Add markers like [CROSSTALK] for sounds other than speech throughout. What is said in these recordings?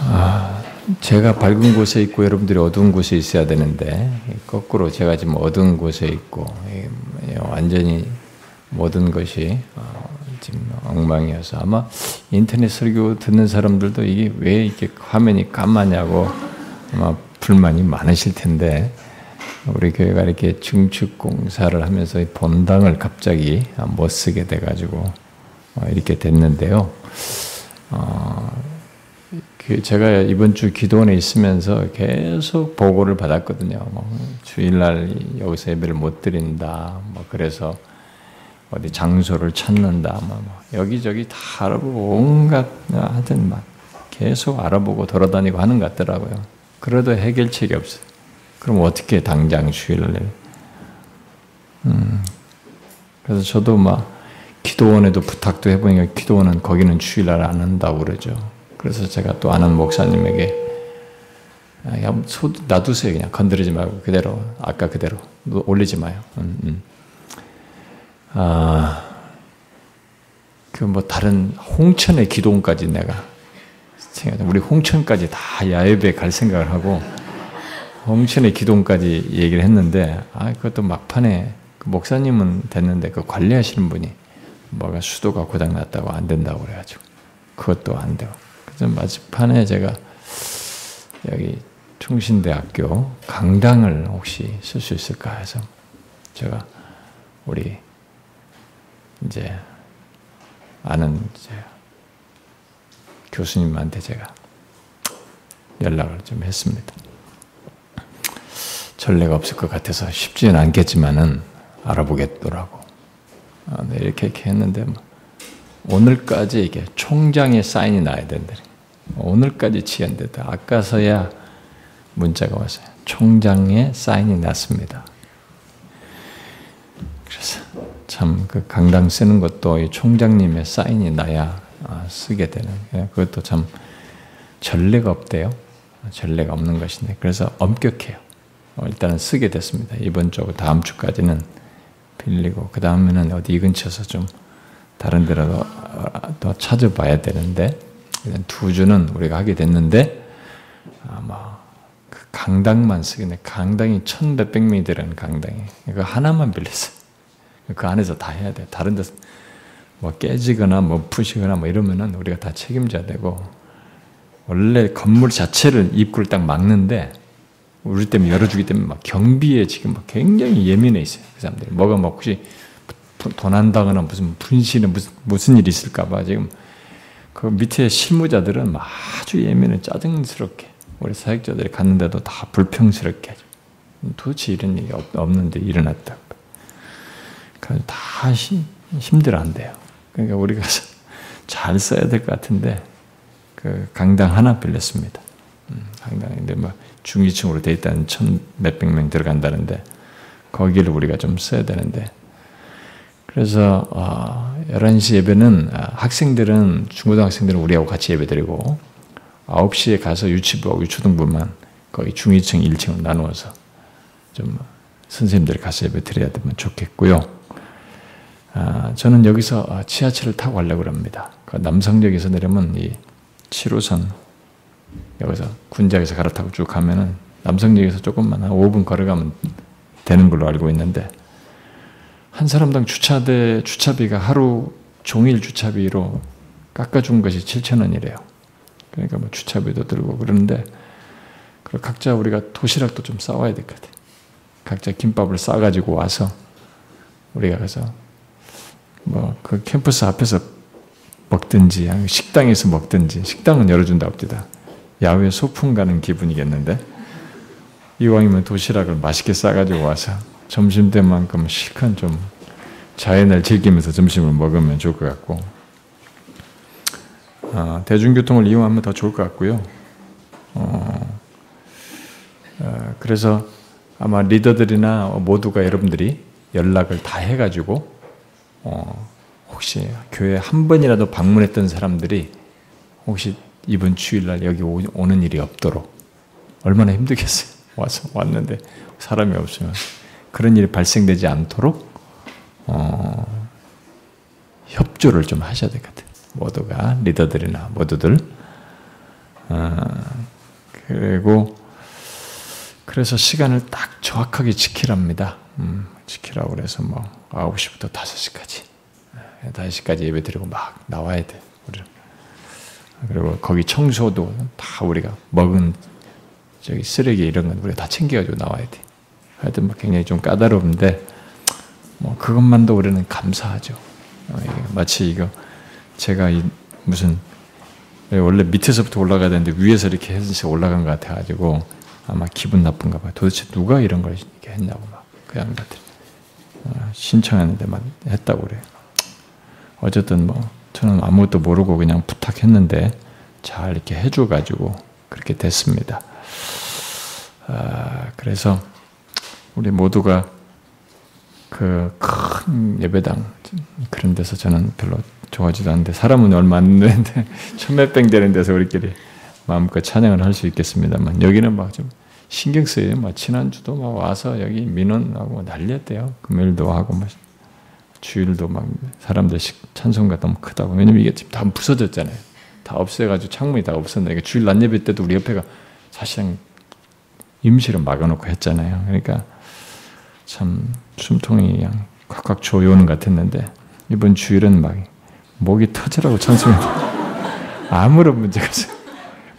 아, 제가 밝은 곳에 있고 여러분들이 어두운 곳에 있어야 되는데 거꾸로 제가 지금 어두운 곳에 있고 완전히 모든 것이 어, 지금 엉망이어서 아마 인터넷 설교 듣는 사람들도 이게 왜 이렇게 화면이 까마냐고 아마 불만이 많으실 텐데 우리 교회가 이렇게 증축 공사를 하면서 본당을 갑자기 못 쓰게 돼가지고 어, 이렇게 됐는데요. 어, 그 제가 이번 주 기도원에 있으면서 계속 보고를 받았거든요. 뭐 주일날 여기서 예배를 못 드린다. 뭐 그래서 어디 장소를 찾는다. 뭐, 뭐 여기저기 다 알아보고 온갖 하여튼 막 계속 알아보고 돌아다니고 하는 것 같더라고요. 그래도 해결책이 없어요. 그럼 어떻게 당장 주일날? 음. 그래서 저도 막 기도원에도 부탁도 해보니까 기도원은 거기는 주일날 안 한다고 그러죠. 그래서 제가 또 아는 목사님에게 야, 소, 놔두세요 그냥 건드리지 말고 그대로 아까 그대로 올리지 마요. 음, 음. 아, 그 뭐 다른 홍천의 기도원까지 내가 우리 홍천까지 다 야외배 갈 생각을 하고 홍천의 기도원까지 얘기를 했는데 아 그것도 막판에 그 목사님은 됐는데 그 관리하시는 분이 뭐가 수도가 고장 났다고 안 된다고 그래가지고 그것도 안 되고 그래서 마지판에 제가 여기 충신대학교 강당을 혹시 쓸 수 있을까 해서 제가 우리 이제 아는 이제 교수님한테 제가 연락을 좀 했습니다. 전례가 없을 것 같아서 쉽지는 않겠지만은 알아보겠더라고. 아, 네, 이렇게 이렇게 했는데 뭐 오늘까지 이게 총장의 사인이 나야 된다. 오늘까지 지연됐다. 아까서야 문자가 왔어요. 총장의 사인이 났습니다. 그래서 참 그 강당 쓰는 것도 총장님의 사인이 나야 아, 쓰게 되는. 예, 그것도 참 전례가 없대요. 전례가 없는 것인데 그래서 엄격해요. 어, 일단은 쓰게 됐습니다. 이번 주 다음 주까지는 빌리고 그 다음에는 어디 근처에서 좀 다른 데로 더 찾아봐야 되는데 두 주는 우리가 하게 됐는데 아마 그 강당만 쓰겠네. 강당이 천 몇백 명이 되는 강당이 이거 하나만 빌렸어. [LAUGHS] 그 안에서 다 해야 돼. 다른 데서 뭐 깨지거나 뭐 부시거나 뭐 이러면은 우리가 다 책임져야 되고 원래 건물 자체를 입구를 딱 막는데 우리 때문에 열어주기 때문에 막 경비에 지금 막 굉장히 예민해 있어요. 그 사람들이. 뭐가 막 혹시 도난다거나 무슨 분실은 무슨, 무슨 일이 있을까봐 지금 그 밑에 실무자들은 아주 예민해 짜증스럽게 우리 사역자들이 갔는데도 다 불평스럽게 도대체 이런 일이 없는데 일어났다. 그래서 다 힘, 힘들어한대요. 그러니까 우리가 [LAUGHS] 잘 써야 될 것 같은데 그 강당 하나 빌렸습니다. 음, 강당인데 뭐 중위층으로 돼 있다는 천 몇백 명 들어간다는데 거기를 우리가 좀 써야 되는데 그래서 어, 11시 예배는 아, 학생들은 중고등학생들은 우리하고 같이 예배드리고 9시에 가서 유치부하고 유초등부만 거의 중위층 1층을 나누어서 좀 선생님들이 가서 예배 드려야 되면 좋겠고요. 아, 저는 여기서 아, 지하철을 타고 가려고 합니다. 그 남성역에서 내려면 이 7호선 여기서 군장에서 갈아타고 쭉 가면은 남성역에서 조금만 한 5분 걸어가면 되는 걸로 알고 있는데 한 사람당 주차대 주차비가 하루 종일 주차비로 깎아준 것이 7천 원이래요. 그러니까 뭐 주차비도 들고 그러는데 그 각자 우리가 도시락도 좀 싸와야 될 것 같아. 각자 김밥을 싸가지고 와서 우리가 가서 뭐 그 캠퍼스 앞에서 먹든지 식당에서 먹든지 식당은 열어준다 봅니다. 야외 소풍 가는 기분이겠는데 이왕이면 도시락을 맛있게 싸가지고 와서 점심 때만큼 실컷 좀 자연을 즐기면서 점심을 먹으면 좋을 것 같고 어, 대중교통을 이용하면 더 좋을 것 같고요. 어, 어, 그래서 아마 리더들이나 모두가 여러분들이 연락을 다 해가지고 어, 혹시 교회 한 번이라도 방문했던 사람들이 혹시 이번 주일날 여기 오는 일이 없도록 얼마나 힘들겠어요. [LAUGHS] 와서 왔는데 사람이 없으면 그런 일이 발생되지 않도록 어, 협조를 좀 하셔야 될 것 같아요. 모두가 리더들이나 모두들 어, 그리고 그래서 시간을 딱 정확하게 지키랍니다. 음, 지키라고 그래서 뭐 9시부터 5시까지 5시까지 예배 드리고 막 나와야 돼. 우리는. 그리고 거기 청소도 다 우리가 먹은 저기 쓰레기 이런 건 우리가 다 챙겨가지고 나와야 돼. 하여튼 뭐 굉장히 좀 까다로운데 뭐 그것만도 우리는 감사하죠. 어, 마치 이거 제가 무슨 원래 밑에서부터 올라가야 되는데 위에서 이렇게 해서 올라간 것 같아가지고 아마 기분 나쁜가 봐요. 도대체 누가 이런 걸 이렇게 했냐고 막 그 양반들 어, 신청했는데 막 했다고 그래요. 어쨌든 뭐 저는 아무것도 모르고 그냥 부탁했는데 잘 이렇게 해줘가지고 그렇게 됐습니다. 아, 그래서 우리 모두가 그 큰 예배당 그런 데서 저는 별로 좋아하지도 않는데 사람은 얼마 안 되는데 [LAUGHS] 천몇병 되는 데서 우리끼리 마음껏 찬양을 할 수 있겠습니다만 여기는 막 좀 신경 쓰여요. 막 지난주도 막 와서 여기 민원하고 난리였대요. 금요일도 하고 막 주일도 막 사람들 찬송가 너무 크다고. 왜냐면 이게 지금 다 부서졌잖아요. 다 없애가지고 창문이 다 없었는데 주일 낮 예배 때도 우리 옆에가 사실상 임시로 막아놓고 했잖아요. 그러니까 참 숨통이 그냥 콱콱 조여오는 것 같았는데 이번 주일은 막 목이 터지라고 찬송해. [LAUGHS] 아무런 문제가 없어요.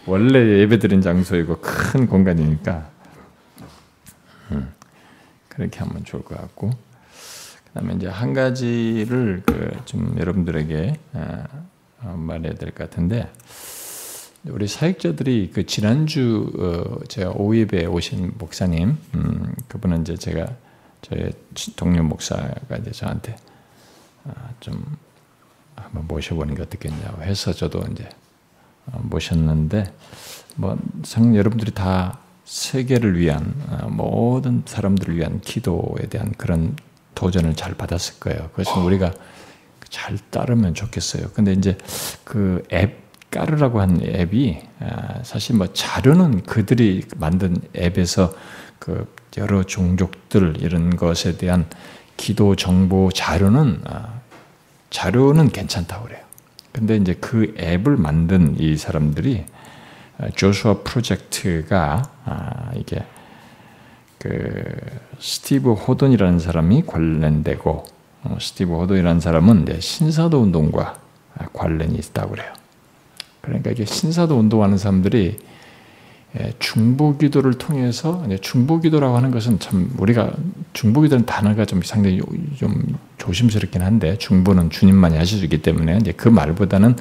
원래 예배드린 장소이고 큰 공간이니까. 음, 그렇게 하면 좋을 것 같고. 그다음에 이제 한 가지를 그 좀 여러분들에게 어, 어, 말해야 될 것 같은데 우리 사역자들이 그 지난주 어, 제가 오입에 오신 목사님 음, 그분은 이제 제가 저희 동료 목사가 이제 저한테 아, 좀 한번 모셔보는 게 어떻겠냐고 해서 저도 이제 어, 모셨는데 뭐 여러분들이 다 세계를 위한 어, 모든 사람들을 위한 기도에 대한 그런 도전을 잘 받았을 거예요. 그래서 우리가 잘 따르면 좋겠어요. 근데 이제 그 앱 까르라고 한 앱이 아, 사실 뭐 자료는 그들이 만든 앱에서 그 여러 종족들 이런 것에 대한 기도 정보 자료는 아, 자료는 괜찮다고 그래요. 근데 이제 그 앱을 만든 이 사람들이 조슈아 프로젝트가 아, 이게 그 스티브 호돈이라는 사람이 관련되고 어, 스티브 호돈이라는 사람은 신사도 운동과 관련이 있다고 그래요. 그러니까 이게 신사도 운동하는 사람들이 예, 중보기도를 통해서 중보기도라고 하는 것은 참 우리가 중보기도는 단어가 좀 상당히 좀 조심스럽긴 한데 중보는 주님만이 하실 수 있기 때문에 이제 그 말보다는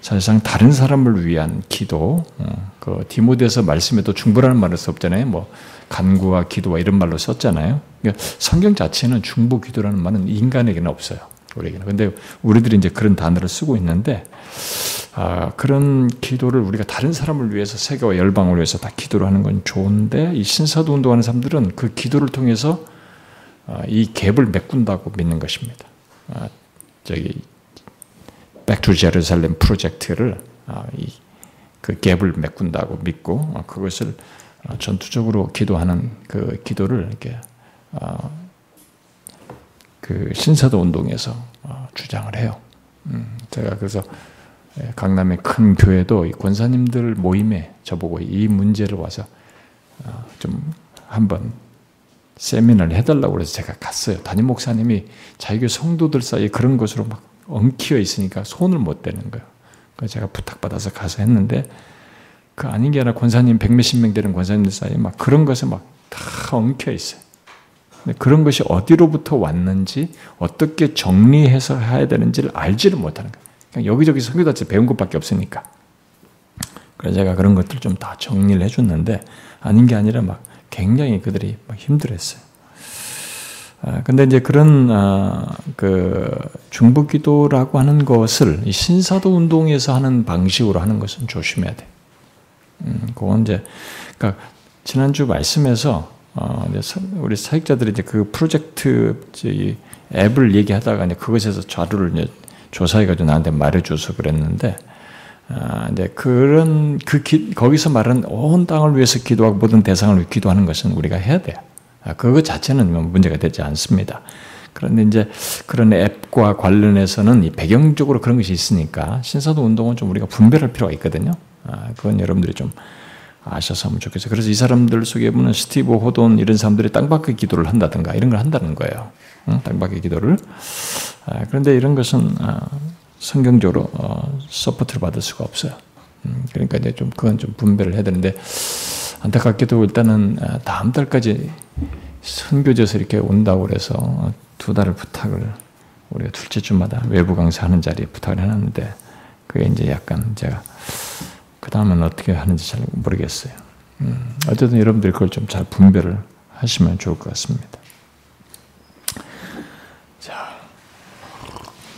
사실상 다른 사람을 위한 기도 어, 그 디모데서 말씀에도 중보라는 말을 썼잖아요. 뭐 간구와 기도와 이런 말로 썼잖아요. 그러니까 성경 자체는 중보기도라는 말은 인간에게는 없어요. 우리에게는. 근데 우리들이 이제 그런 단어를 쓰고 있는데 아, 그런 기도를 우리가 다른 사람을 위해서 세계와 열방을 위해서 다 기도를 하는 건 좋은데 이 신사도 운동하는 사람들은 그 기도를 통해서 아, 이 갭을 메꾼다고 믿는 것입니다. 아, 저기 to Jerusalem 프로젝트를 아, 이그 갭을 메꾼다고 믿고 아, 그것을 아, 전투적으로 기도하는 그 기도를 이렇게 아, 그 신사도 운동에서 주장을 해요. 음, 제가 그래서 예, 강남의 큰 교회도 권사님들 모임에 저보고 이 문제를 와서 어, 좀 한번 세미나를 해달라고 그래서 제가 갔어요. 담임 목사님이 자기 성도들 사이에 그런 것으로 막 엉키어 있으니까 손을 못 대는 거예요. 그래서 제가 부탁받아서 가서 했는데 그 아닌 게 아니라 권사님 백 몇십 명 되는 권사님들 사이에 막 그런 것에 막 다 엉켜 있어요. 그런 것이 어디로부터 왔는지 어떻게 정리해서 해야 되는지를 알지를 못하는 거예요. 그냥 여기저기 성교단체 배운 것밖에 없으니까. 그래서 제가 그런 것들 좀 다 정리를 해줬는데 아닌 게 아니라 막 굉장히 그들이 막 힘들었어요. 아, 근데 이제 그런 아, 그 중보기도라고 하는 것을 신사도 운동에서 하는 방식으로 하는 것은 조심해야 돼. 음, 그건 이제 그러니까 지난주 말씀에서 어, 우리 사역자들이 이제 그 프로젝트 앱을 얘기하다가 이제 그것에서 자료를 이제 조사해가지고 나한테 말해줘서 그랬는데, 아, 이제 그런 그 기, 거기서 말하는 온 땅을 위해서 기도하고 모든 대상을 위해 기도하는 것은 우리가 해야 돼요. 아, 그거 자체는 뭐 문제가 되지 않습니다. 그런데 이제 그런 앱과 관련해서는 이 배경적으로 그런 것이 있으니까 신사도 운동은 좀 우리가 분별할 필요가 있거든요. 아, 그건 여러분들이 좀 아셔서 하면 좋겠어요. 그래서 이 사람들 속에 보면 스티브 호돈 이런 사람들이 땅밟기 기도를 한다든가 이런 걸 한다는 거예요. 응? 땅밟기 기도를. 아, 그런데 이런 것은 아, 성경적으로 어, support를 받을 수가 없어요. 음, 그러니까 이제 좀 그건 좀 분별을 해야 되는데 안타깝게도 일단은 아, 다음 달까지 선교제에서 이렇게 온다고 그래서 두 달을 부탁을 우리가 둘째 주마다 외부 강사하는 자리에 부탁을 해놨는데 그게 이제 약간 제가 그 다음은 어떻게 하는지 잘 모르겠어요. 음, 어쨌든 여러분들 그걸 좀 잘 분별을 하시면 좋을 것 같습니다.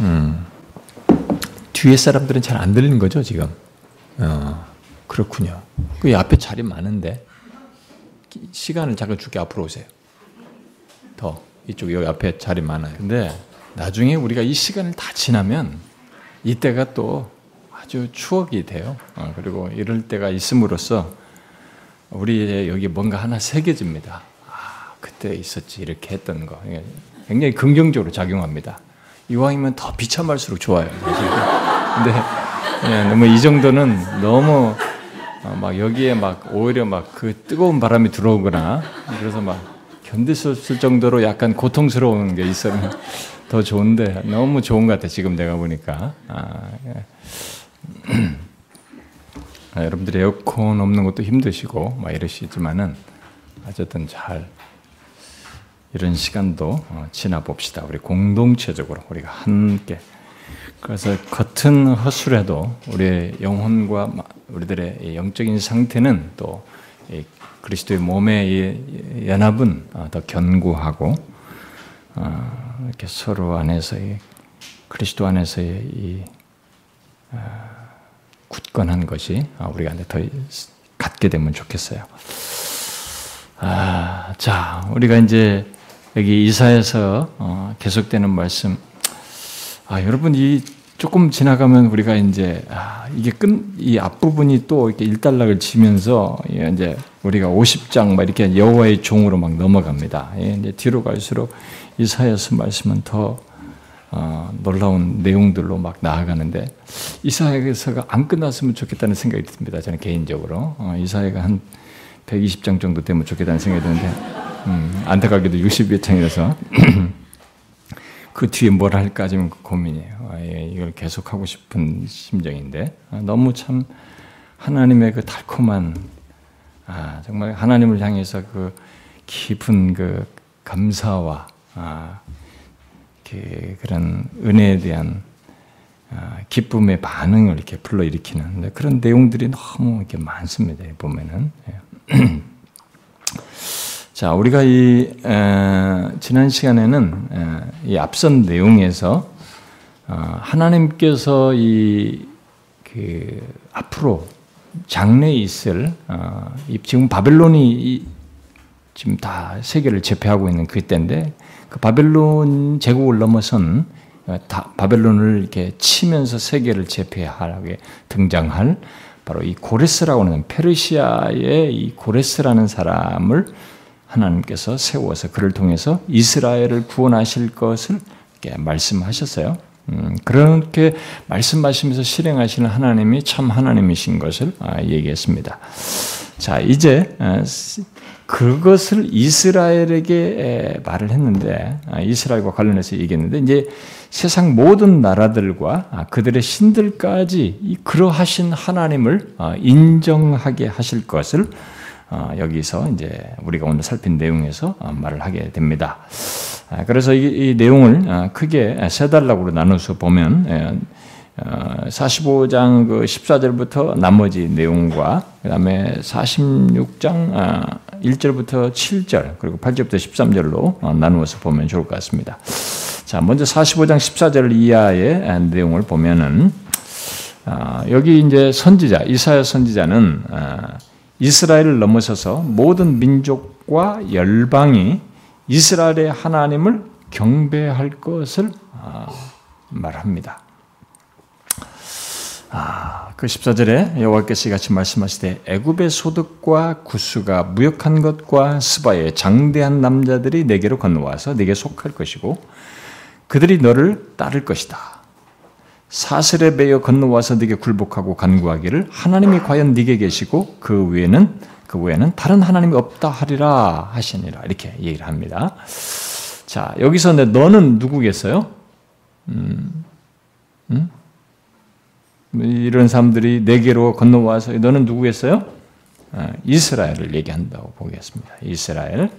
음, 뒤에 사람들은 잘 안 들리는 거죠 지금? 어, 그렇군요. 그 앞에 자리 많은데 시간을 잠깐 줄게 앞으로 오세요. 더 이쪽 여기 앞에 자리 많아요. 근데 나중에 우리가 이 시간을 다 지나면 이때가 또 아주 추억이 돼요. 어, 그리고 이럴 때가 있음으로써 우리 여기 뭔가 하나 새겨집니다. 아, 그때 있었지 이렇게 했던 거 굉장히 긍정적으로 작용합니다. 이왕이면 더 비참할수록 좋아요. 근데 예, 너무 이 정도는 너무 어, 막 여기에 막 오히려 막 그 뜨거운 바람이 들어오거나 그래서 막 견딜 수 없을 정도로 약간 고통스러운 게 있으면 더 좋은데 너무 좋은 것 같아 지금 내가 보니까. 아, 예. 아, 여러분들이 에어컨 없는 것도 힘드시고 막 이러시지만은 어쨌든 잘 이런 시간도 어, 지나 봅시다. 우리 공동체적으로 우리가 함께 그래서 겉은 허술해도 우리의 영혼과 우리들의 영적인 상태는 또 그리스도의 몸의 연합은 어, 더 견고하고 어, 이렇게 서로 안에서의 그리스도 안에서의 이 굳건한 것이 우리가 더 갖게 되면 좋겠어요. 아, 자, 우리가 이제 여기 이사에서 어, 계속되는 말씀. 아, 여러분 이 조금 지나가면 우리가 이제 아, 이게 끝 이 앞부분이 또 이렇게 일단락을 치면서 이제 우리가 50장 막 이렇게 여호와의 종으로 막 넘어갑니다. 예, 이제 뒤로 갈수록 이사야서 말씀은 더 어, 놀라운 내용들로 막 나아가는데 이사야서가 안 끝났으면 좋겠다는 생각이 듭니다. 저는 개인적으로 어, 이사야가 한 120장 정도 되면 좋겠다는 생각이 드는데 음, 안타깝게도 60여 장이라서 [CLEARS THROAT] 그 뒤에 뭘 할까 지금 그 고민이에요. 아, 예, 이걸 계속 하고 싶은 심정인데 아, 너무 참 하나님의 그 달콤한 아, 정말 하나님을 향해서 그 깊은 그 감사와 아, 그런 은혜에 대한 아, 기쁨의 반응을 이렇게 불러일으키는 그런 내용들이 너무 이렇게 많습니다. 보면은. [CLEARS THROAT] 예. 자, 우리가 이 에, 지난 시간에는 에, 이 앞선 내용에서 어, 하나님께서 이 그 앞으로 장래에 있을 어, 지금 바벨론이 이, 지금 다 세계를 제패하고 있는 그 때인데 그 바벨론 제국을 넘어선 어, 바벨론을 이렇게 치면서 세계를 제패하게 등장할 바로 이 고레스라고 하는 페르시아의 이 고레스라는 사람을 하나님께서 세워서 그를 통해서 이스라엘을 구원하실 것을 말씀하셨어요. 음, 그렇게 말씀하시면서 실행하시는 하나님이 참 하나님이신 것을 아, 얘기했습니다. 자, 이제 어, 그것을 이스라엘에게 말을 했는데 아, 이스라엘과 관련해서 얘기했는데 이제 세상 모든 나라들과 아, 그들의 신들까지 그러하신 하나님을 아, 인정하게 하실 것을 여기서 이제 우리가 오늘 살핀 내용에서 말을 하게 됩니다. 그래서 이, 내용을 크게 세 단락으로 나눠서 보면 예, 45장 어, 그 14절부터 나머지 내용과 그다음에 46장 1절부터 아, 7절 그리고 8절부터 13절로 어, 나누어서 보면 좋을 것 같습니다. 자, 먼저 45장 14절 이하의 내용을 보면은 아, 여기 이제 선지자 이사야 선지자는 아, 이스라엘을 넘어서서 모든 민족과 열방이 이스라엘의 하나님을 경배할 것을 말합니다. 아, 그 14절에 여호와께서 같이 말씀하시되 애굽의 소득과 구수가 무역한 것과 스바의 장대한 남자들이 내게로 건너와서 내게 속할 것이고 그들이 너를 따를 것이다. 사슬에 매여 건너와서 네게 굴복하고 간구하기를 하나님이 과연 네게 계시고 그 외에는 그 외에는 다른 하나님이 없다 하리라 하시니라 이렇게 얘기를 합니다. 자 여기서 너는 누구겠어요? 음, 음? 이런 사람들이 내게로 건너와서 너는 누구겠어요? 아, 이스라엘을 얘기한다고 보겠습니다. 이스라엘.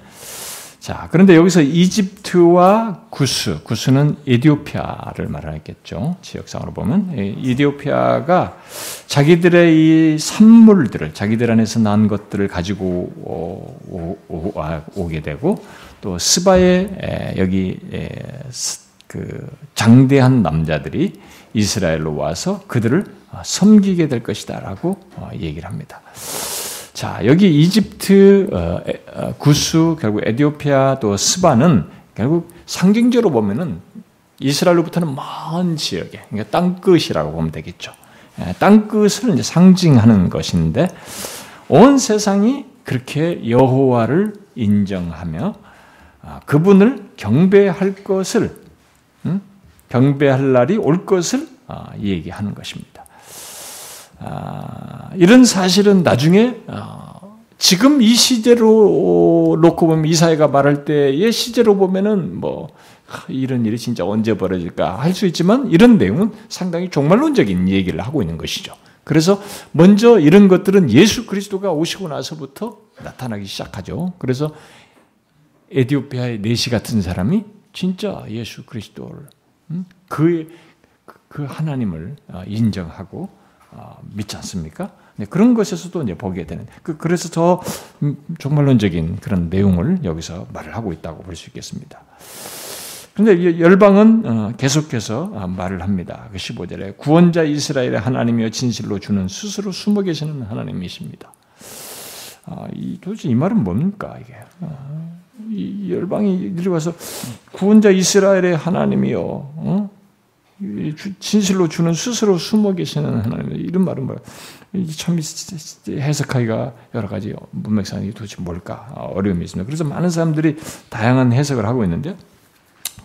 자, 그런데 여기서 이집트와 구스, 구스는 에디오피아를 말하겠죠. 지역상으로 보면. 에디오피아가 자기들의 이 산물들을, 자기들 안에서 난 것들을 가지고 오, 오, 오, 게 되고, 또 스바의 여기 그 장대한 남자들이 이스라엘로 와서 그들을 섬기게 될 것이다라고 어, 얘기를 합니다. 자, 여기 이집트, 어, 어, 구스, 결국 에디오피아 또 스바는 결국 상징적으로 보면은 이스라엘로부터는 먼 지역에, 그러니까 땅끝이라고 보면 되겠죠. 예, 땅끝을 이제 상징하는 것인데 온 세상이 그렇게 여호와를 인정하며 아, 그분을 경배할 것을 경배할 날이 올 것을 아, 얘기하는 것입니다. 아, 이런 사실은 나중에 어, 지금 이 시제로 놓고 보면 이사회가 말할 때의 시제로 보면은 뭐 이런 일이 진짜 언제 벌어질까 할 수 있지만 이런 내용은 상당히 종말론적인 얘기를 하고 있는 것이죠. 그래서 먼저 이런 것들은 예수 그리스도가 오시고 나서부터 나타나기 시작하죠. 그래서 에디오피아의 네시 같은 사람이 진짜 예수 그리스도를 그, 그 하나님을 어, 인정하고 어, 믿지 않습니까? 네, 그런 것에서도 이제 보게 되는. 그, 그래서 더 음, 종말론적인 그런 내용을 여기서 말을 하고 있다고 볼 수 있겠습니다. 그런데 열방은 어, 계속해서 말을 합니다. 그 15절에 구원자 이스라엘의 하나님이여 진실로 주는 스스로 숨어 계시는 하나님이십니다. 도대체 이 말은 뭡니까 이게? 이 열방이 들어가서 구원자 이스라엘의 하나님이요, 어? 진실로 주는 스스로 숨어 계시는 하나님 이런 말은 뭐야? 참 해석하기가 여러 가지 문맥상이 도대체 뭘까 어려움이 있습니다. 그래서 많은 사람들이 다양한 해석을 하고 있는데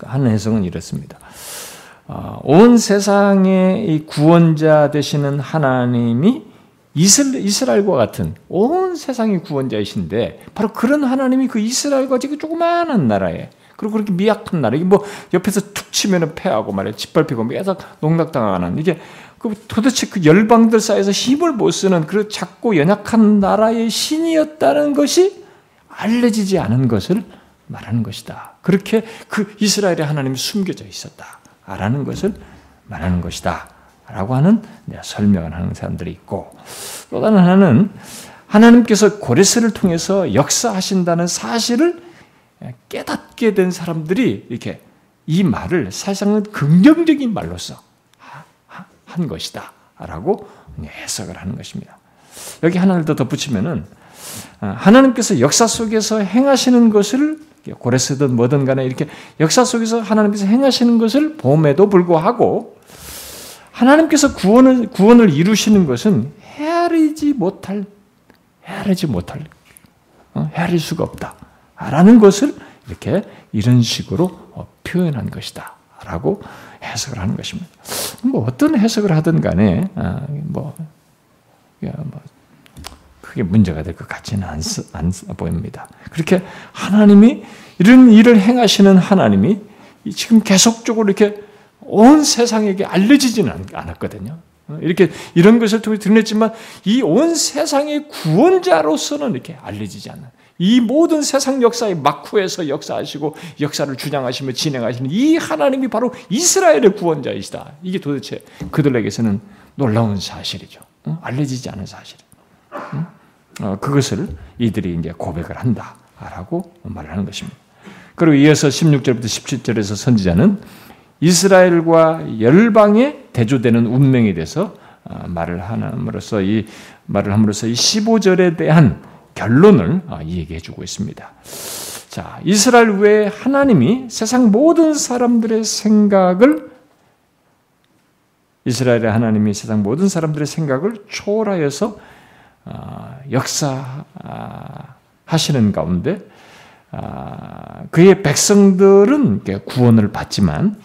한 해석은 이렇습니다. 아, 온 세상의 구원자 되시는 하나님이 이스라엘과 같은 온 세상의 구원자이신데 바로 그런 하나님이 그 이스라엘과 지금 조그마한 나라에 그리고 그렇게 미약한 나라 이게 뭐 옆에서 툭 치면은 패하고 말이야 짓밟히고 계속 농락당하는 이게 그 도대체 그 열방들 사이에서 힘을 못 쓰는 그 작고 연약한 나라의 신이었다는 것이 알려지지 않은 것을 말하는 것이다. 그렇게 그 이스라엘의 하나님이 숨겨져 있었다 라는 것을 말하는 것이다. 라고 하는 설명을 하는 사람들이 있고 또 다른 하나는 하나님께서 고레스를 통해서 역사하신다는 사실을 깨닫게 된 사람들이 이렇게 이 말을 사실상은 긍정적인 말로서 한 것이다. 라고 해석을 하는 것입니다. 여기 하나를 더 덧붙이면은 아, 하나님께서 역사 속에서 행하시는 것을 고레스든 뭐든 간에 이렇게 역사 속에서 하나님께서 행하시는 것을 봄에도 불구하고 하나님께서 구원을, 구원을 이루시는 것은 헤아리지 못할, 헤아리지 못할, 어, 헤아릴 수가 없다. 라는 것을 이렇게 이런 식으로 어, 표현한 것이다. 라고 해석을 하는 것입니다. 뭐 어떤 해석을 하든 간에, 아, 뭐, 뭐, 크게 문제가 될 것 같지는 않, 않 보입니다. 그렇게 하나님이 이런 일을 행하시는 하나님이 지금 계속적으로 이렇게 온 세상에게 알려지지는 않았거든요. 이렇게 이런 것을 통해 드러냈지만 이 온 세상의 구원자로서는 이렇게 알려지지 않는 이 모든 세상 역사의 막후에서 역사하시고 역사를 주장하시며 진행하시는 이 하나님이 바로 이스라엘의 구원자이시다. 이게 도대체 그들에게서는 놀라운 사실이죠. 알려지지 않은 사실. 어, 그것을 이들이 이제 고백을 한다라고 말하는 것입니다. 그리고 이어서 16절부터 17절에서 선지자는 이스라엘과 열방에 대조되는 운명에 대해서 아, 말을 함으로써 이 말을 함으로써 이 15절에 대한 결론을 아, 얘기해 주고 있습니다. 자, 이스라엘 외에 하나님이 세상 모든 사람들의 생각을 이스라엘의 하나님이 세상 모든 사람들의 생각을 초월하여서 아, 역사하시는 가운데 그의 백성들은 구원을 받지만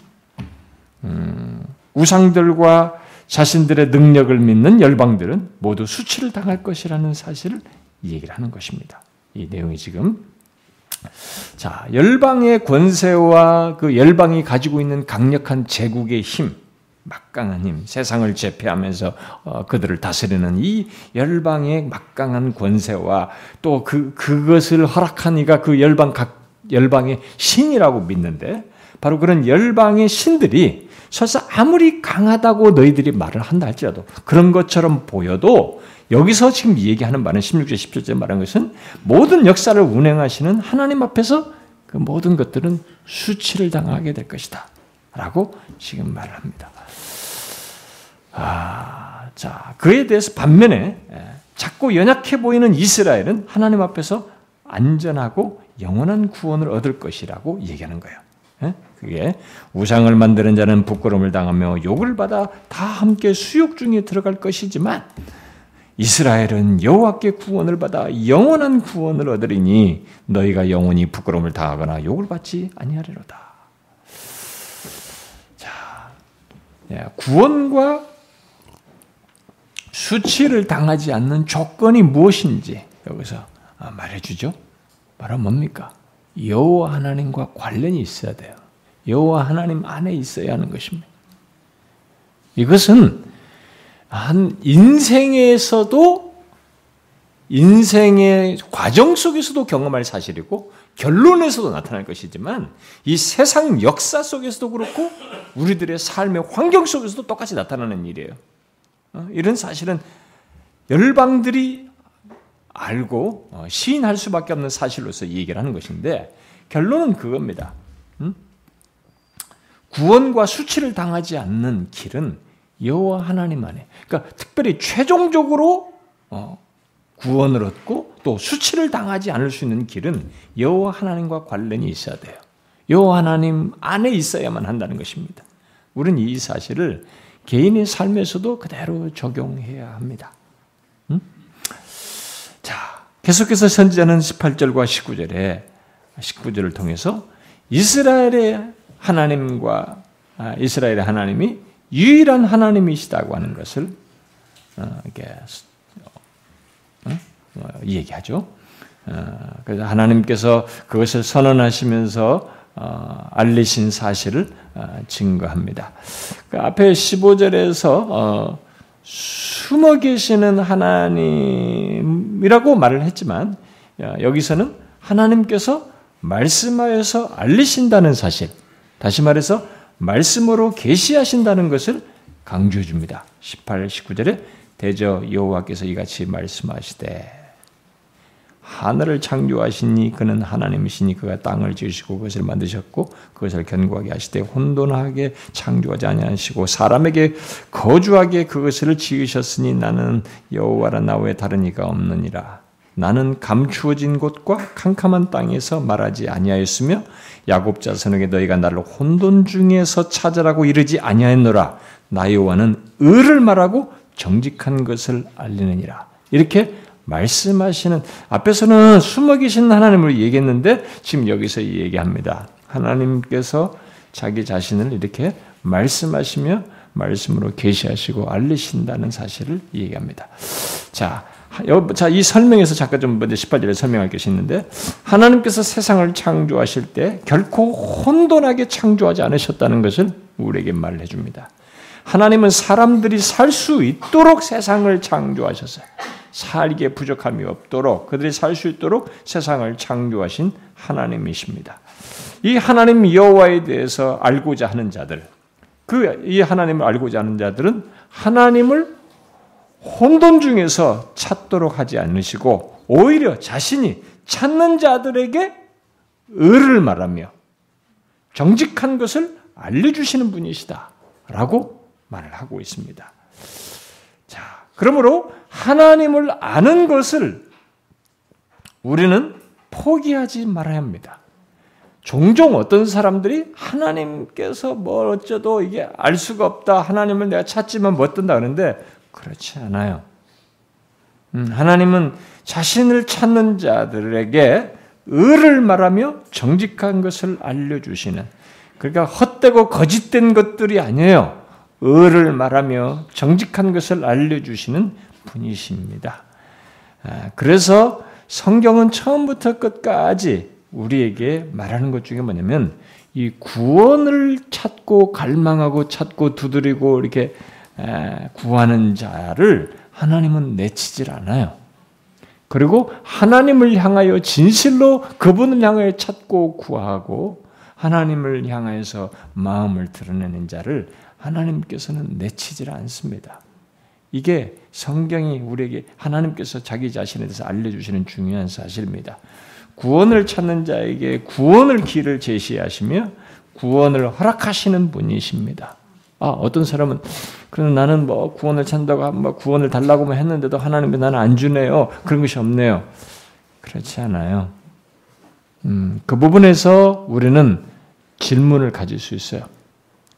음, 우상들과 자신들의 능력을 믿는 열방들은 모두 수치를 당할 것이라는 사실을 얘기를 하는 것입니다. 이 내용이 지금 자, 열방의 권세와 그 열방이 가지고 있는 강력한 제국의 힘, 막강한 힘, 세상을 제패하면서 어, 그들을 다스리는 이 열방의 막강한 권세와 또 그 그것을 허락한 이가 그 열방 각 열방의 신이라고 믿는데 바로 그런 열방의 신들이 설사 아무리 강하다고 너희들이 말을 한다 할지라도 그런 것처럼 보여도 여기서 지금 얘기하는 말은 16절, 17절 말한 것은 모든 역사를 운행하시는 하나님 앞에서 그 모든 것들은 수치를 당하게 될 것이다. 라고 지금 말을 합니다. 아, 자, 그에 대해서 반면에 예, 자꾸 연약해 보이는 이스라엘은 하나님 앞에서 안전하고 영원한 구원을 얻을 것이라고 얘기하는 거예요. 예? 그게 우상을 만드는 자는 부끄러움을 당하며 욕을 받아 다 함께 수욕 중에 들어갈 것이지만 이스라엘은 여호와께 구원을 받아 영원한 구원을 얻으리니 너희가 영원히 부끄러움을 당하거나 욕을 받지 아니하리로다. 자, 예, 구원과 수치를 당하지 않는 조건이 무엇인지 여기서 아, 말해주죠. 바로 뭡니까? 여호와 하나님과 관련이 있어야 돼요. 여호와 하나님 안에 있어야 하는 것입니다. 이것은 한 인생에서도 인생의 과정 속에서도 경험할 사실이고 결론에서도 나타날 것이지만 이 세상 역사 속에서도 그렇고 우리들의 삶의 환경 속에서도 똑같이 나타나는 일이에요. 어, 이런 사실은 열방들이 알고 어, 시인할 수밖에 없는 사실로서 얘기를 하는 것인데 결론은 그겁니다. 구원과 수치를 당하지 않는 길은 여호와 하나님 안에. 그러니까 특별히 최종적으로 어, 구원을 얻고 또 수치를 당하지 않을 수 있는 길은 여호와 하나님과 관련이 있어야 돼요. 여호와 하나님 안에 있어야만 한다는 것입니다. 우리는 이 사실을 개인의 삶에서도 그대로 적용해야 합니다. 음? 자, 계속해서 선지자는 18절과 19절에 19절을 통해서 이스라엘의 하나님과 아, 이스라엘의 하나님이 유일한 하나님이시다고 하는 것을 어, 이렇게 어, 어, 얘기하죠. 그래서 하나님께서 그것을 선언하시면서 알리신 사실을 증거합니다. 그 앞에 15절에서 숨어 계시는 하나님이라고 말을 했지만 여기서는 하나님께서 말씀하여서 알리신다는 사실, 다시 말해서 말씀으로 계시하신다는 것을 강조해 줍니다. 18, 19절에 대저 여호와께서 이같이 말씀하시되 하늘을 창조하시니 그는 하나님이시니 그가 땅을 지으시고 그것을 만드셨고 그것을 견고하게 하시되 혼돈하게 창조하지 아니하시고 사람에게 거주하게 그것을 지으셨으니 나는 여호와라 나 외에 다른 이가 없느니라 나는 감추어진 곳과 캄캄한 땅에서 말하지 아니하였으며 야곱 자손에게 너희가 나를 혼돈 중에서 찾으라고 이르지 아니하였노라 나 여호와는 의를 말하고 정직한 것을 알리느니라 이렇게 말씀하시는 앞에서는 숨어 계신 하나님을 얘기했는데 지금 여기서 얘기합니다. 하나님께서 자기 자신을 이렇게 말씀하시며 말씀으로 계시하시고 알리신다는 사실을 얘기합니다. 자, 자, 이 설명에서 잠깐 좀 먼저 18절에 설명할 것이 있는데, 하나님께서 세상을 창조하실 때 결코 혼돈하게 창조하지 않으셨다는 것을 우리에게 말해 줍니다. 하나님은 사람들이 살 수 있도록 세상을 창조하셨어요. 살기에 부족함이 없도록 그들이 살 수 있도록 세상을 창조하신 하나님이십니다. 이 하나님 여호와에 대해서 알고자 하는 자들, 그 이 하나님을 알고자 하는 자들은 하나님을 혼돈 중에서 찾도록 하지 않으시고 오히려 자신이 찾는 자들에게 의를 말하며 정직한 것을 알려주시는 분이시다 라고 말을 하고 있습니다. 자, 그러므로 하나님을 아는 것을 우리는 포기하지 말아야 합니다. 종종 어떤 사람들이 하나님께서 뭘 어쩌도 이게 알 수가 없다. 하나님을 내가 찾지만 못 든다 그러는데 그렇지 않아요. 음, 하나님은 자신을 찾는 자들에게 의를 말하며 정직한 것을 알려주시는 그러니까 헛되고 거짓된 것들이 아니에요. 의를 말하며 정직한 것을 알려주시는 분이십니다. 아, 그래서 성경은 처음부터 끝까지 우리에게 말하는 것 중에 뭐냐면 이 구원을 찾고 갈망하고 찾고 두드리고 이렇게 구하는 자를 하나님은 내치질 않아요. 그리고 하나님을 향하여 진실로 그분을 향하여 찾고 구하고 하나님을 향하여서 마음을 드러내는 자를 하나님께서는 내치질 않습니다. 이게 성경이 우리에게 하나님께서 자기 자신에 대해서 알려주시는 중요한 사실입니다. 구원을 찾는 자에게 구원을 길을 제시하시며 구원을 허락하시는 분이십니다. 아, 어떤 사람은 그럼 나는 뭐 구원을 찾는다고 뭐 구원을 달라고만 했는데도 하나님이 나는 안 주네요. 그런 것이 없네요. 그렇지 않아요. 음, 그 부분에서 우리는 질문을 가질 수 있어요.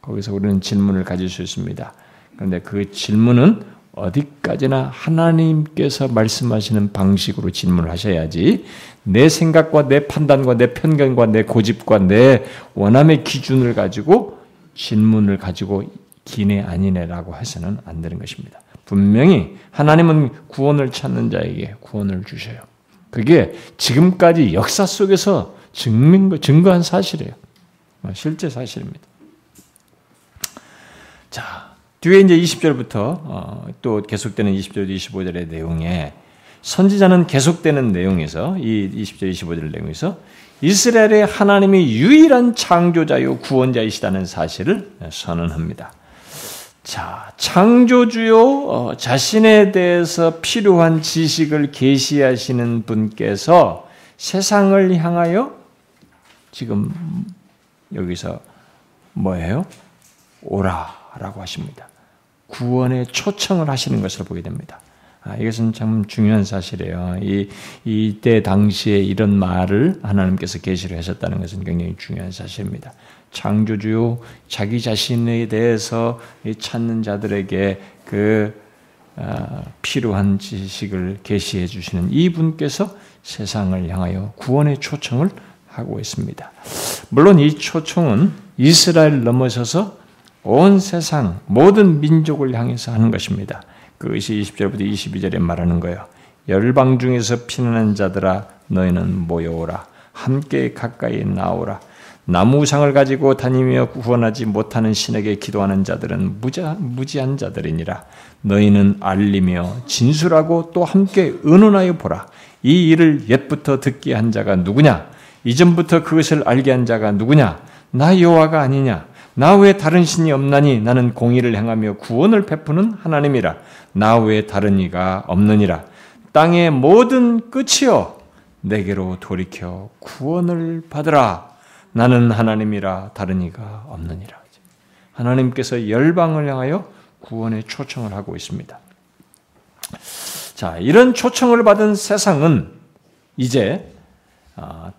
거기서 우리는 질문을 가질 수 있습니다. 그런데 그 질문은 어디까지나 하나님께서 말씀하시는 방식으로 질문을 하셔야지 내 생각과 내 판단과 내 편견과 내 고집과 내 원함의 기준을 가지고 질문을 가지고 기네 아니네라고 해서는 안 되는 것입니다. 분명히 하나님은 구원을 찾는 자에게 구원을 주셔요. 그게 지금까지 역사 속에서 증명, 증거한 사실이에요. 실제 사실입니다. 자, 뒤에 이제 20절부터 어, 또 계속되는 20절, 25절의 내용에 선지자는 계속되는 내용에서 이 20절, 25절 내용에서 이스라엘의 하나님이 유일한 창조자요 구원자이시다는 사실을 선언합니다. 자, 창조주요 어, 자신에 대해서 필요한 지식을 계시하시는 분께서 세상을 향하여 지금 여기서 뭐예요? 오라라고 하십니다. 구원의 초청을 하시는 것을 보게 됩니다. 아, 이것은 참 중요한 사실이에요. 이, 이때 당시에 이런 말을 하나님께서 계시를 하셨다는 것은 굉장히 중요한 사실입니다. 창조주 자기 자신에 대해서 찾는 자들에게 그 아, 필요한 지식을 계시해 주시는 이 분께서 세상을 향하여 구원의 초청을 하고 있습니다. 물론 이 초청은 이스라엘 넘어서서 온 세상 모든 민족을 향해서 하는 것입니다. 그것이 20절부터 22절에 말하는 거예요. 열방 중에서 피난한 자들아 너희는 모여오라. 함께 가까이 나오라. 나무상을 가지고 다니며 구원하지 못하는 신에게 기도하는 자들은 무자, 무지한 자들이니라. 너희는 알리며 진술하고 또 함께 의논하여 보라. 이 일을 옛부터 듣게 한 자가 누구냐? 이전부터 그것을 알게 한 자가 누구냐? 나 여호와가 아니냐 나 외에 다른 신이 없나니 나는 공의를 행하며 구원을 베푸는 하나님이라. 나 외에 다른 이가 없느니라. 땅의 모든 끝이여 내게로 돌이켜 구원을 받으라. 나는 하나님이라 다른 이가 없느니라. 하나님께서 열방을 향하여 구원의 초청을 하고 있습니다. 자, 이런 초청을 받은 세상은 이제 아,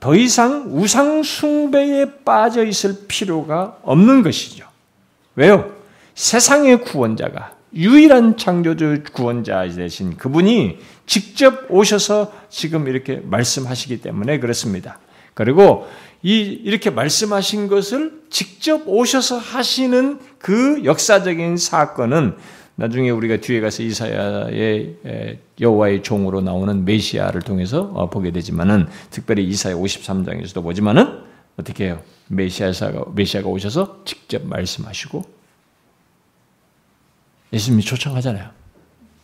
더 이상 우상 숭배에 빠져 있을 필요가 없는 것이죠. 왜요? 세상의 구원자가 유일한 창조주 구원자 되신 그분이 직접 오셔서 지금 이렇게 말씀하시기 때문에 그렇습니다. 그리고 이 이렇게 말씀하신 것을 직접 오셔서 하시는 그 역사적인 사건은 나중에 우리가 뒤에 가서 이사야의 여호와의 종으로 나오는 메시아를 통해서 어, 보게 되지만은 특별히 이사야 53장에서도 보지만은 어떻게 해요? 메시아가 메시아가 오셔서 직접 말씀하시고 예수님이 초청하잖아요.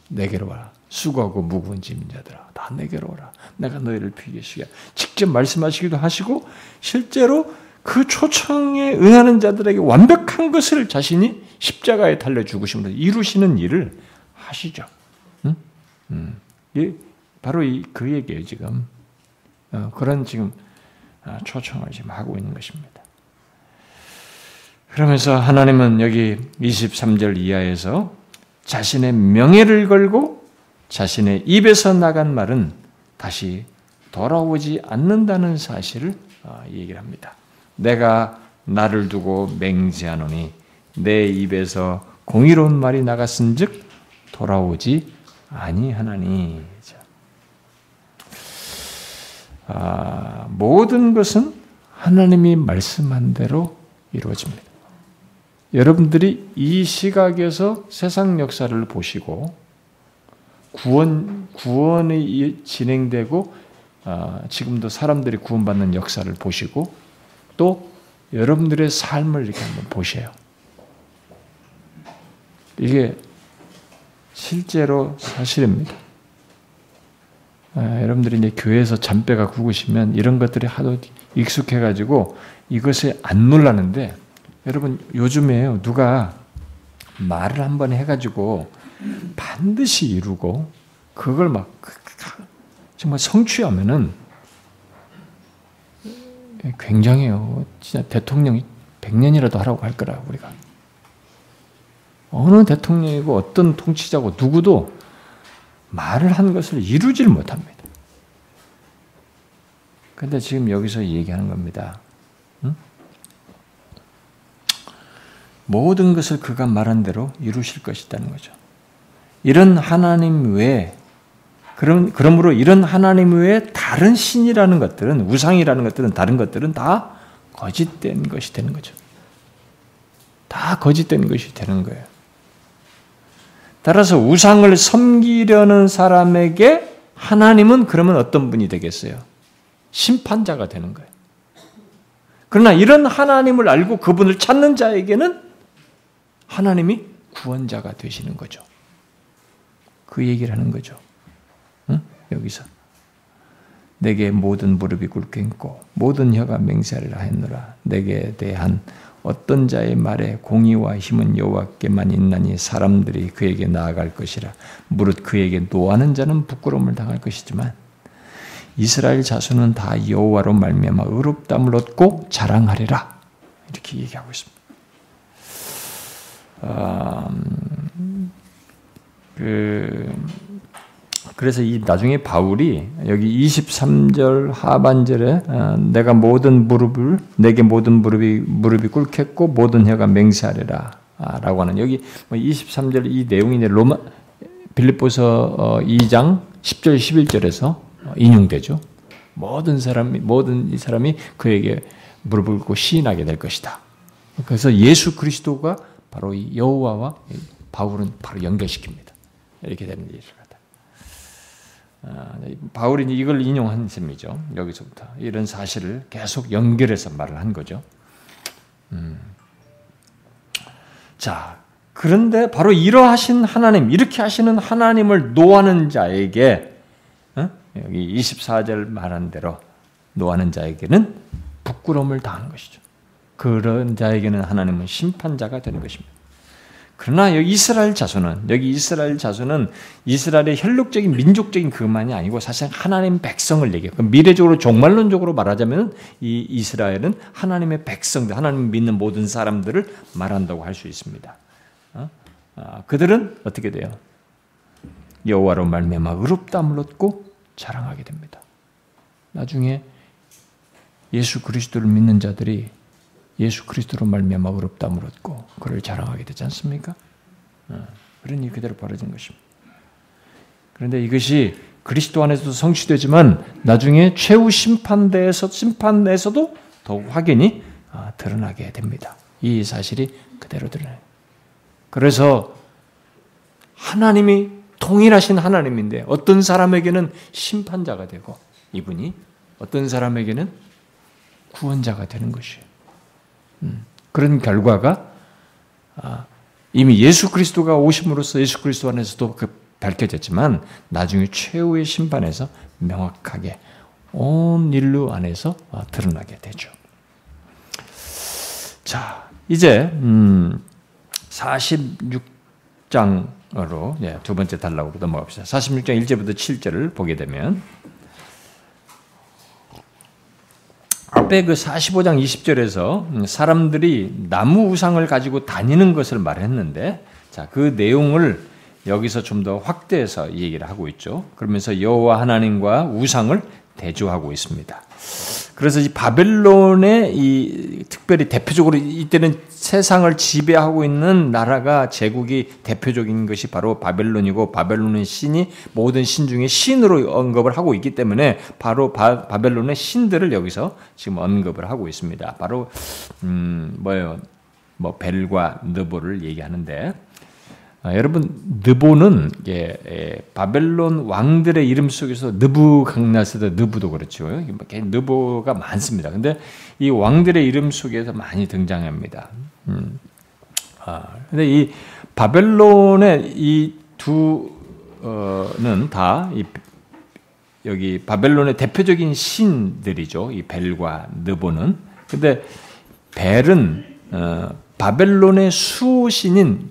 내게로 와라. 수고하고 무거운 짐인 자들아, 다 내게로 오라. 내가 너희를 피게 시게. 직접 말씀하시기도 하시고 실제로 그 초청에 응하는 자들에게 완벽한 것을 자신이 십자가에 달려 죽으심으로 이루시는 일을 하시죠. 응? 음. 바로 이, 그 얘기예요, 지금. 어, 그런 지금 아, 초청을 지금 하고 있는 것입니다. 그러면서 하나님은 여기 23절 이하에서 자신의 명예를 걸고 자신의 입에서 나간 말은 다시 돌아오지 않는다는 사실을 어, 얘기를 합니다. 내가 나를 두고 맹세하노니 내 입에서 공의로운 말이 나갔은즉 돌아오지 아니하나니. 아, 모든 것은 하나님이 말씀한 대로 이루어집니다. 여러분들이 이 시각에서 세상 역사를 보시고 구원 구원이 진행되고 아, 지금도 사람들이 구원받는 역사를 보시고 또 여러분들의 삶을 이렇게 한번 보세요. 이게 실제로 사실입니다. 아, 여러분들이 이제 교회에서 잔뼈가 굵으시면 이런 것들이 하도 익숙해가지고 이것에 안 놀라는데 여러분 요즘에 누가 말을 한 번 해가지고 반드시 이루고 그걸 막 정말 성취하면은 굉장해요. 진짜 대통령이 100년이라도 하라고 할 거라 우리가. 어느 대통령이고 어떤 통치자고 누구도 말을 한 것을 이루질 못합니다. 근데 지금 여기서 얘기하는 겁니다. 응? 모든 것을 그가 말한 대로 이루실 것이라는 거죠. 이런 하나님 외에 그럼 그러므로 이런 하나님 외에 다른 신이라는 것들은 우상이라는 것들은 다른 것들은 다 거짓된 것이 되는 거죠. 다 거짓된 것이 되는 거예요. 따라서 우상을 섬기려는 사람에게 하나님은 그러면 어떤 분이 되겠어요? 심판자가 되는 거예요. 그러나 이런 하나님을 알고 그분을 찾는 자에게는 하나님이 구원자가 되시는 거죠. 그 얘기를 하는 거죠. 응? 여기서. 내게 모든 무릎이 꿇겠고 모든 혀가 맹세를 하였노라. 내게 대한 어떤 자의 말에 공의와 힘은 여호와께만 있나니 사람들이 그에게 나아갈 것이라. 무릇 그에게 노하는 자는 부끄러움을 당할 것이지만 이스라엘 자손은 다 여호와로 말미암아 의롭담을 얻고 자랑하리라. 이렇게 얘기하고 있습니다. 음, 그 그래서 이 나중에 바울이 여기 23절 하반절에 어, 내가 모든 무릎을 내게 모든 무릎이 무릎이 꿇겠고 모든 혀가 맹세하리라 라고 하는 여기 23절 뭐이 내용이 로마 빌립보서 2장 10절 11절에서 인용되죠. 모든 사람이 모든 이 사람이 그에게 무릎을 꿇고 시인하게 될 것이다. 그래서 예수 그리스도가 바로 이 여호와와 바울은 바로 연결시킵니다. 이렇게. 아, 바울이 이걸 인용한 셈이죠. 여기서부터 이런 사실을 계속 연결해서 말을 한 거죠. 음. 자, 그런데 바로 이러하신 하나님, 이렇게 하시는 하나님을 노하는 자에게 어? 여기 24절 말한 대로 노하는 자에게는 부끄러움을 당하는 것이죠. 그런 자에게는 하나님은 심판자가 되는 것입니다. 그러나 여기 이스라엘 자손은 여기 이스라엘 자손은 이스라엘의 혈육적인 민족적인 그것만이 아니고 사실 하나님 백성을 얘기해요. 미래적으로 종말론적으로 말하자면 이 이스라엘은 하나님의 백성들, 하나님 믿는 모든 사람들을 말한다고 할 수 있습니다. 어? 아, 그들은 어떻게 돼요? 여호와로 말미암아 의롭다함을 얻고 자랑하게 됩니다. 나중에 예수 그리스도를 믿는 자들이 예수 그리스도로 말미암아 의롭다함을 얻고 그를 자랑하게 되지 않습니까? 어, 그런 일 그대로 벌어진 것입니다. 그런데 이것이 그리스도 안에서도 성취되지만 나중에 최후 심판대에서 심판에서도 더욱 확연히 아, 드러나게 됩니다. 이 사실이 그대로 드러나요. 그래서 하나님이 통일하신 하나님인데 어떤 사람에게는 심판자가 되고 이분이 어떤 사람에게는 구원자가 되는 것이에요. 음, 그런 결과가 아, 이미 예수 그리스도가 오심으로써 예수 그리스도 안에서도 그 밝혀졌지만 나중에 최후의 심판에서 명확하게 온 인류 안에서 아, 드러나게 되죠. 자, 이제 46장으로 음, 두 번째 단락으로 넘어갑시다. 46장 1절부터 7절을 보게 되면 앞에 그 45장 20절에서 사람들이 나무 우상을 가지고 다니는 것을 말했는데 자, 그 내용을 여기서 좀 더 확대해서 얘기를 하고 있죠. 그러면서 여호와 하나님과 우상을 대조하고 있습니다. 그래서 이 바벨론의 이 특별히 대표적으로 이때는 세상을 지배하고 있는 나라가 제국이 대표적인 것이 바로 바벨론이고 바벨론의 신이 모든 신 중에 신으로 언급을 하고 있기 때문에 바로 바, 벨론의 신들을 여기서 지금 언급을 하고 있습니다. 바로 음 뭐예요? 뭐 벨과 느보를 얘기하는데 아, 여러분 느보는 예, 예, 바벨론 왕들의 이름 속에서 느부 강나스도 느부도 그렇죠. 뭐 느보가 많습니다. 근데 이 왕들의 이름 속에서 많이 등장합니다. 음. 아, 근데 이 바벨론의 이 두는 다 이, 여기 바벨론의 대표적인 신들이죠. 이 벨과 느보는. 근데 벨은 어, 바벨론의 수신인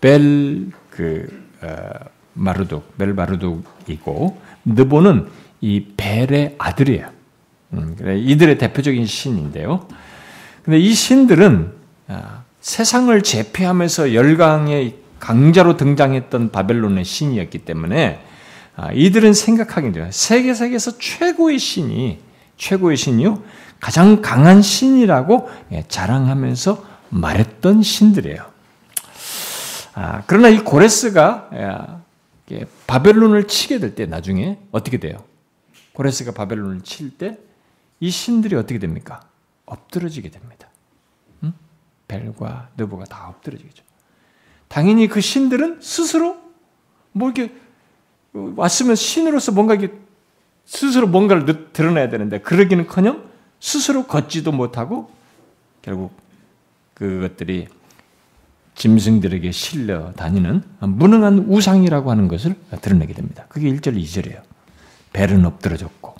벨그 어, 마르독, 벨 마르독이고 느보는 이 벨의 아들이에요. 음, 그래 이들의 대표적인 신인데요. 근데 이 신들은 아, 세상을 제패하면서 열강의 강자로 등장했던 바벨론의 신이었기 때문에 아, 이들은 생각하게 돼요. 세계 세계에서 최고의 신이 최고의 신이요 가장 강한 신이라고 예, 자랑하면서 말했던 신들이에요. 아, 그러나 이 고레스가 예, 바벨론을 치게 될 때 나중에 어떻게 돼요? 고레스가 바벨론을 칠 때 이 신들이 어떻게 됩니까? 엎드러지게 됩니다. 응? 벨과 느보가 다 엎드러지겠죠. 당연히 그 신들은 스스로 뭐 이렇게 왔으면 신으로서 뭔가 이게 스스로 뭔가를 드러내야 되는데 그러기는커녕 스스로 걷지도 못하고 결국 그것들이 짐승들에게 실려 다니는 무능한 우상이라고 하는 것을 드러내게 됩니다. 그게 1절, 2절이에요. 벨은 엎드러졌고,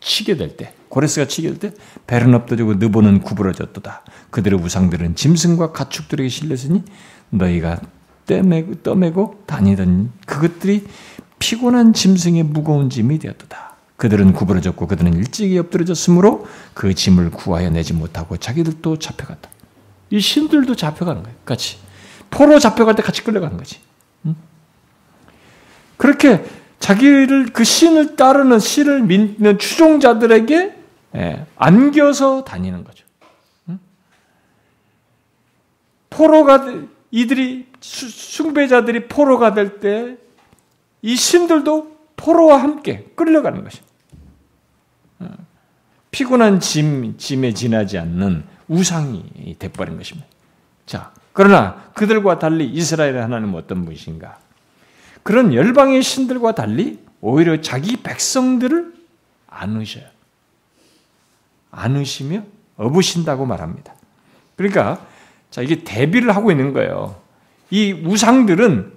치게 될 때, 고레스가 치게 될 때, 벨은 엎드러지고 느보는 구부러졌도다. 그들의 우상들은 짐승과 가축들에게 실렸으니 너희가 떠매고, 떠매고 다니던 그것들이 피곤한 짐승의 무거운 짐이 되었도다. 그들은 구부러졌고 그들은 일찍이 엎드러졌으므로 그 짐을 구하여 내지 못하고 자기들도 잡혀갔다. 이 신들도 잡혀가는 거예요. 같이. 포로 잡혀갈 때 같이 끌려가는 거지. 그렇게 자기를 그 신을 따르는 신을 믿는 추종자들에게 예, 안겨서 다니는 거죠. 포로가 이들이 숭배자들이 포로가 될 때 이 신들도 포로와 함께 끌려가는 것이. 어, 피곤한 짐, 짐에 지나지 않는 우상이 돼버린 것입니다. 자, 그러나 그들과 달리 이스라엘의 하나님은 어떤 분이신가? 그런 열방의 신들과 달리 오히려 자기 백성들을 안으셔요. 안으시며 업으신다고 말합니다. 그러니까 자 이게 대비를 하고 있는 거예요. 이 우상들은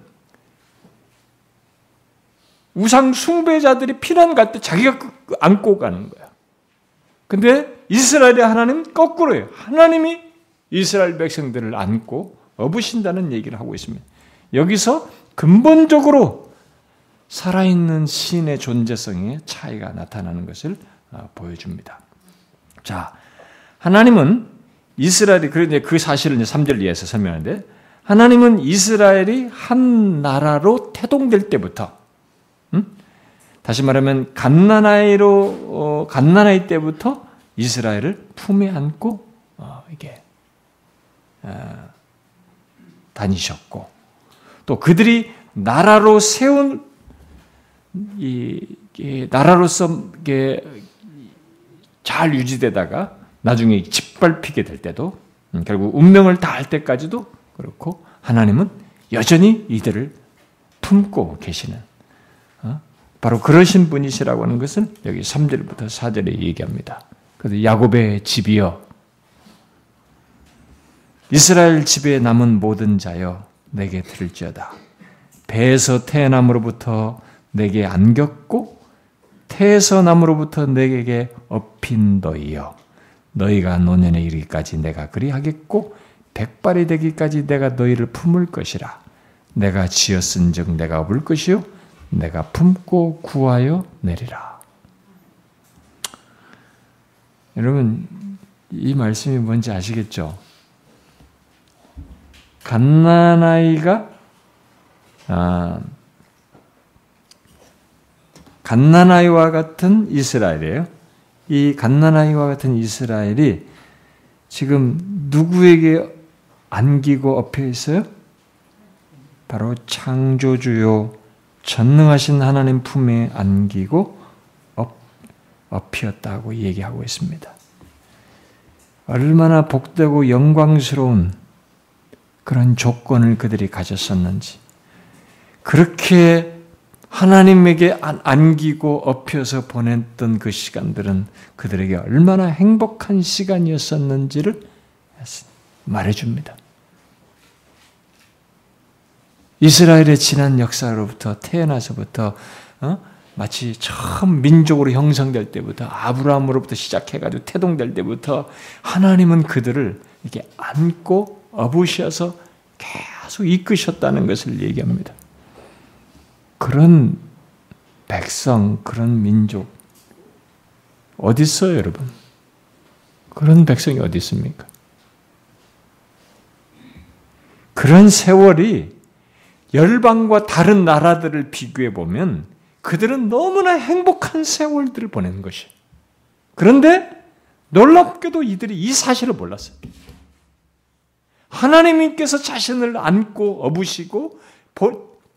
우상 숭배자들이 피난 갈 때 자기가 안고 가는 거야. 근데 이스라엘의 하나님 거꾸로예요. 하나님이 이스라엘 백성들을 안고 업으신다는 얘기를 하고 있습니다. 여기서 근본적으로 살아있는 신의 존재성의 차이가 나타나는 것을 아, 보여줍니다. 자, 하나님은 이스라엘이, 그런데 그 사실을 이제 3절 이하에서 설명하는데, 하나님은 이스라엘이 한 나라로 태동될 때부터, 음? 다시 말하면 갓나나이로 어, 갓나나이 때부터 이스라엘을 품에 안고 어, 이게 어, 다니셨고 또 그들이 나라로 세운 이, 이 나라로서 이게 잘 유지되다가 나중에 짓밟히게 될 때도 음, 결국 운명을 다할 때까지도 그렇고 하나님은 여전히 이들을 품고 계시는 어? 바로 그러신 분이시라고 하는 것은 여기 3절부터 4절에 얘기합니다. 그래서 야곱의 집이여 이스라엘 집에 남은 모든 자여 내게 들을지어다. 배에서 태어남으로부터 내게 안겼고 태에서 남으로부터 내게 업힌 너희여 너희가 노년에 이르기까지 내가 그리하겠고 백발이 되기까지 내가 너희를 품을 것이라 내가 지었은즉 내가 업을 것이요 내가 품고 구하여 내리라. 여러분 이 말씀이 뭔지 아시겠죠? 갓난아이가 아, 갓난아이와 같은 이스라엘이에요. 이 갓난아이와 같은 이스라엘이 지금 누구에게 안기고 엎여 있어요? 바로 창조주요 전능하신 하나님 품에 안기고 엎, 엎였다고 얘기하고 있습니다. 얼마나 복되고 영광스러운 그런 조건을 그들이 가졌었는지, 그렇게 하나님에게 안기고 업혀서 보냈던 그 시간들은 그들에게 얼마나 행복한 시간이었었는지를 말해줍니다. 이스라엘의 지난 역사로부터 태어나서부터 어? 마치 처음 민족으로 형성될 때부터 아브라함으로부터 시작해가지고 태동될 때부터 하나님은 그들을 이렇게 안고 업으셔서 계속 이끄셨다는 것을 얘기합니다. 그런 백성, 그런 민족 어디 있어요, 여러분? 그런 백성이 어디 있습니까? 그런 세월이 열방과 다른 나라들을 비교해 보면 그들은 너무나 행복한 세월들을 보낸 것이. 그런데 놀랍게도 이들이 이 사실을 몰랐어요. 하나님께서 자신을 안고 업으시고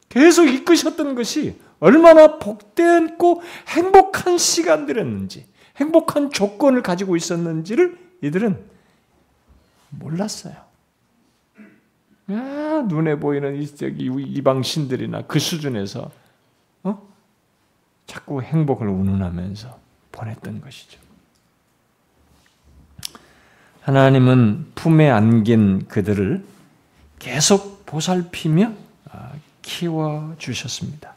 계속 이끄셨던 것이 얼마나 복되고 행복한 시간들이었는지, 행복한 조건을 가지고 있었는지를 이들은 몰랐어요. 아, 눈에 보이는 이방 신들이나 그 수준에서 어? 자꾸 행복을 운운하면서 보냈던 것이죠. 하나님은 품에 안긴 그들을 계속 보살피며 아, 키워 주셨습니다.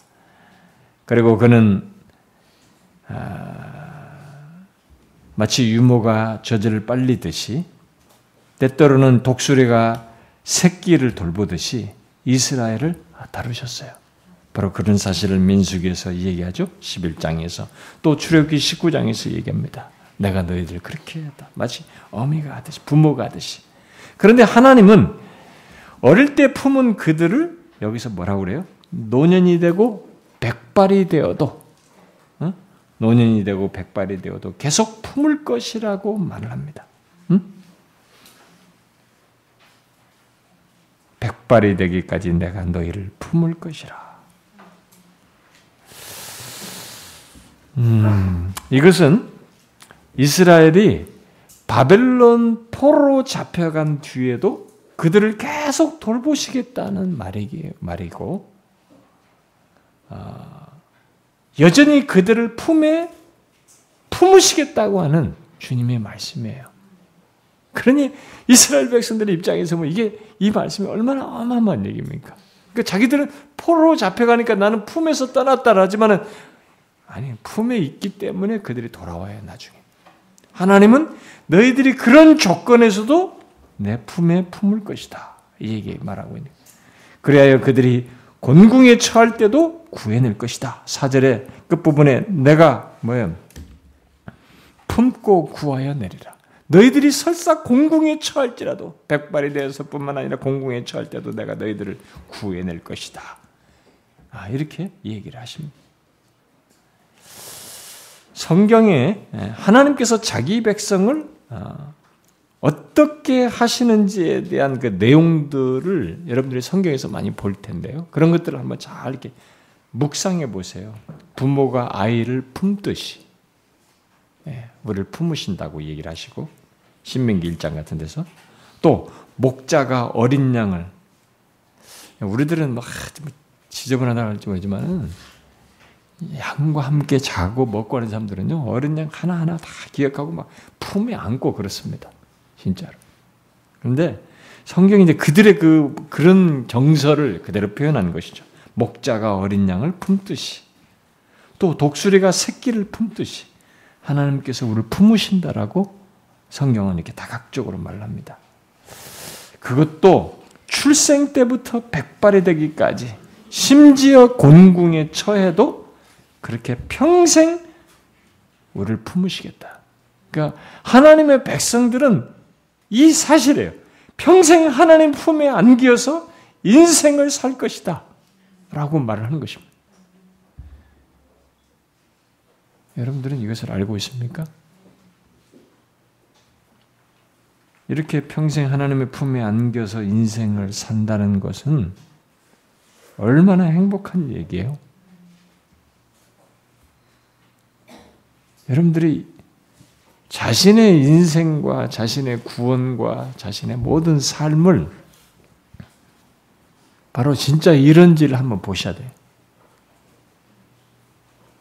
그리고 그는 아, 마치 유모가 젖을 빨리듯이 때때로는 독수리가 새끼를 돌보듯이 이스라엘을 다루셨어요. 바로 그런 사실을 민수기에서 얘기하죠. 11장에서 또 출애굽기 19장에서 얘기합니다. 내가 너희들 그렇게 했다. 마치 어미가 하듯이 부모가 하듯이. 그런데 하나님은 어릴 때 품은 그들을 여기서 뭐라고 그래요? 노년이 되고 백발이 되어도 응? 노년이 되고 백발이 되어도 계속 품을 것이라고 말을 합니다. 백발이 되기까지 내가 너희를 품을 것이라. 음, 이것은 이스라엘이 바벨론 포로 잡혀간 뒤에도 그들을 계속 돌보시겠다는 말이고, 어, 여전히 그들을 품에 품으시겠다고 하는 주님의 말씀이에요. 그러니 이스라엘 백성들의 입장에서 뭐 이게 이 말씀이 얼마나 어마어마한 얘기입니까? 그러니까 자기들은 포로 잡혀가니까 나는 품에서 떠났다라지만은 아니 품에 있기 때문에 그들이 돌아와야 나중에. 하나님은 너희들이 그런 조건에서도 내 품에 품을 것이다. 이 얘기 말하고 있는. 그래야 그들이 곤궁에 처할 때도 구해낼 것이다. 사절의 끝부분에 내가 뭐예요? 품고 구하여 내리라. 너희들이 설사 공궁에 처할지라도 백발이 되어서뿐만 아니라 공궁에 처할 때도 내가 너희들을 구해낼 것이다. 아, 이렇게 얘기를 하십니다. 성경에 하나님께서 자기 백성을 어, 어떻게 하시는지에 대한 그 내용들을 여러분들이 성경에서 많이 볼 텐데요. 그런 것들을 한번 잘 이렇게 묵상해 보세요. 부모가 아이를 품듯이 예, 우리를 품으신다고 얘기를 하시고 신명기 1장 같은 데서. 또 목자가 어린 양을. 우리들은 막 지저분하다 할지 모르지만은 양과 함께 자고 먹고 하는 사람들은요 어린 양 하나하나 다 기억하고 막 품에 안고 그렇습니다. 진짜로. 그런데 성경이 이제 그들의 그 그런 정서를 그대로 표현한 것이죠. 목자가 어린 양을 품듯이 또 독수리가 새끼를 품듯이 하나님께서 우리를 품으신다라고 성경은 이렇게 다각적으로 말합니다. 그것도 출생 때부터 백발이 되기까지 심지어 곤궁에 처해도 그렇게 평생 우리를 품으시겠다. 그러니까 하나님의 백성들은 이 사실이에요. 평생 하나님 품에 안기어서 인생을 살 것이다. 라고 말을 하는 것입니다. 여러분들은 이것을 알고 있습니까? 이렇게 평생 하나님의 품에 안겨서 인생을 산다는 것은 얼마나 행복한 얘기예요. 여러분들이 자신의 인생과 자신의 구원과 자신의 모든 삶을 바로 진짜 이런지를 한번 보셔야 돼요.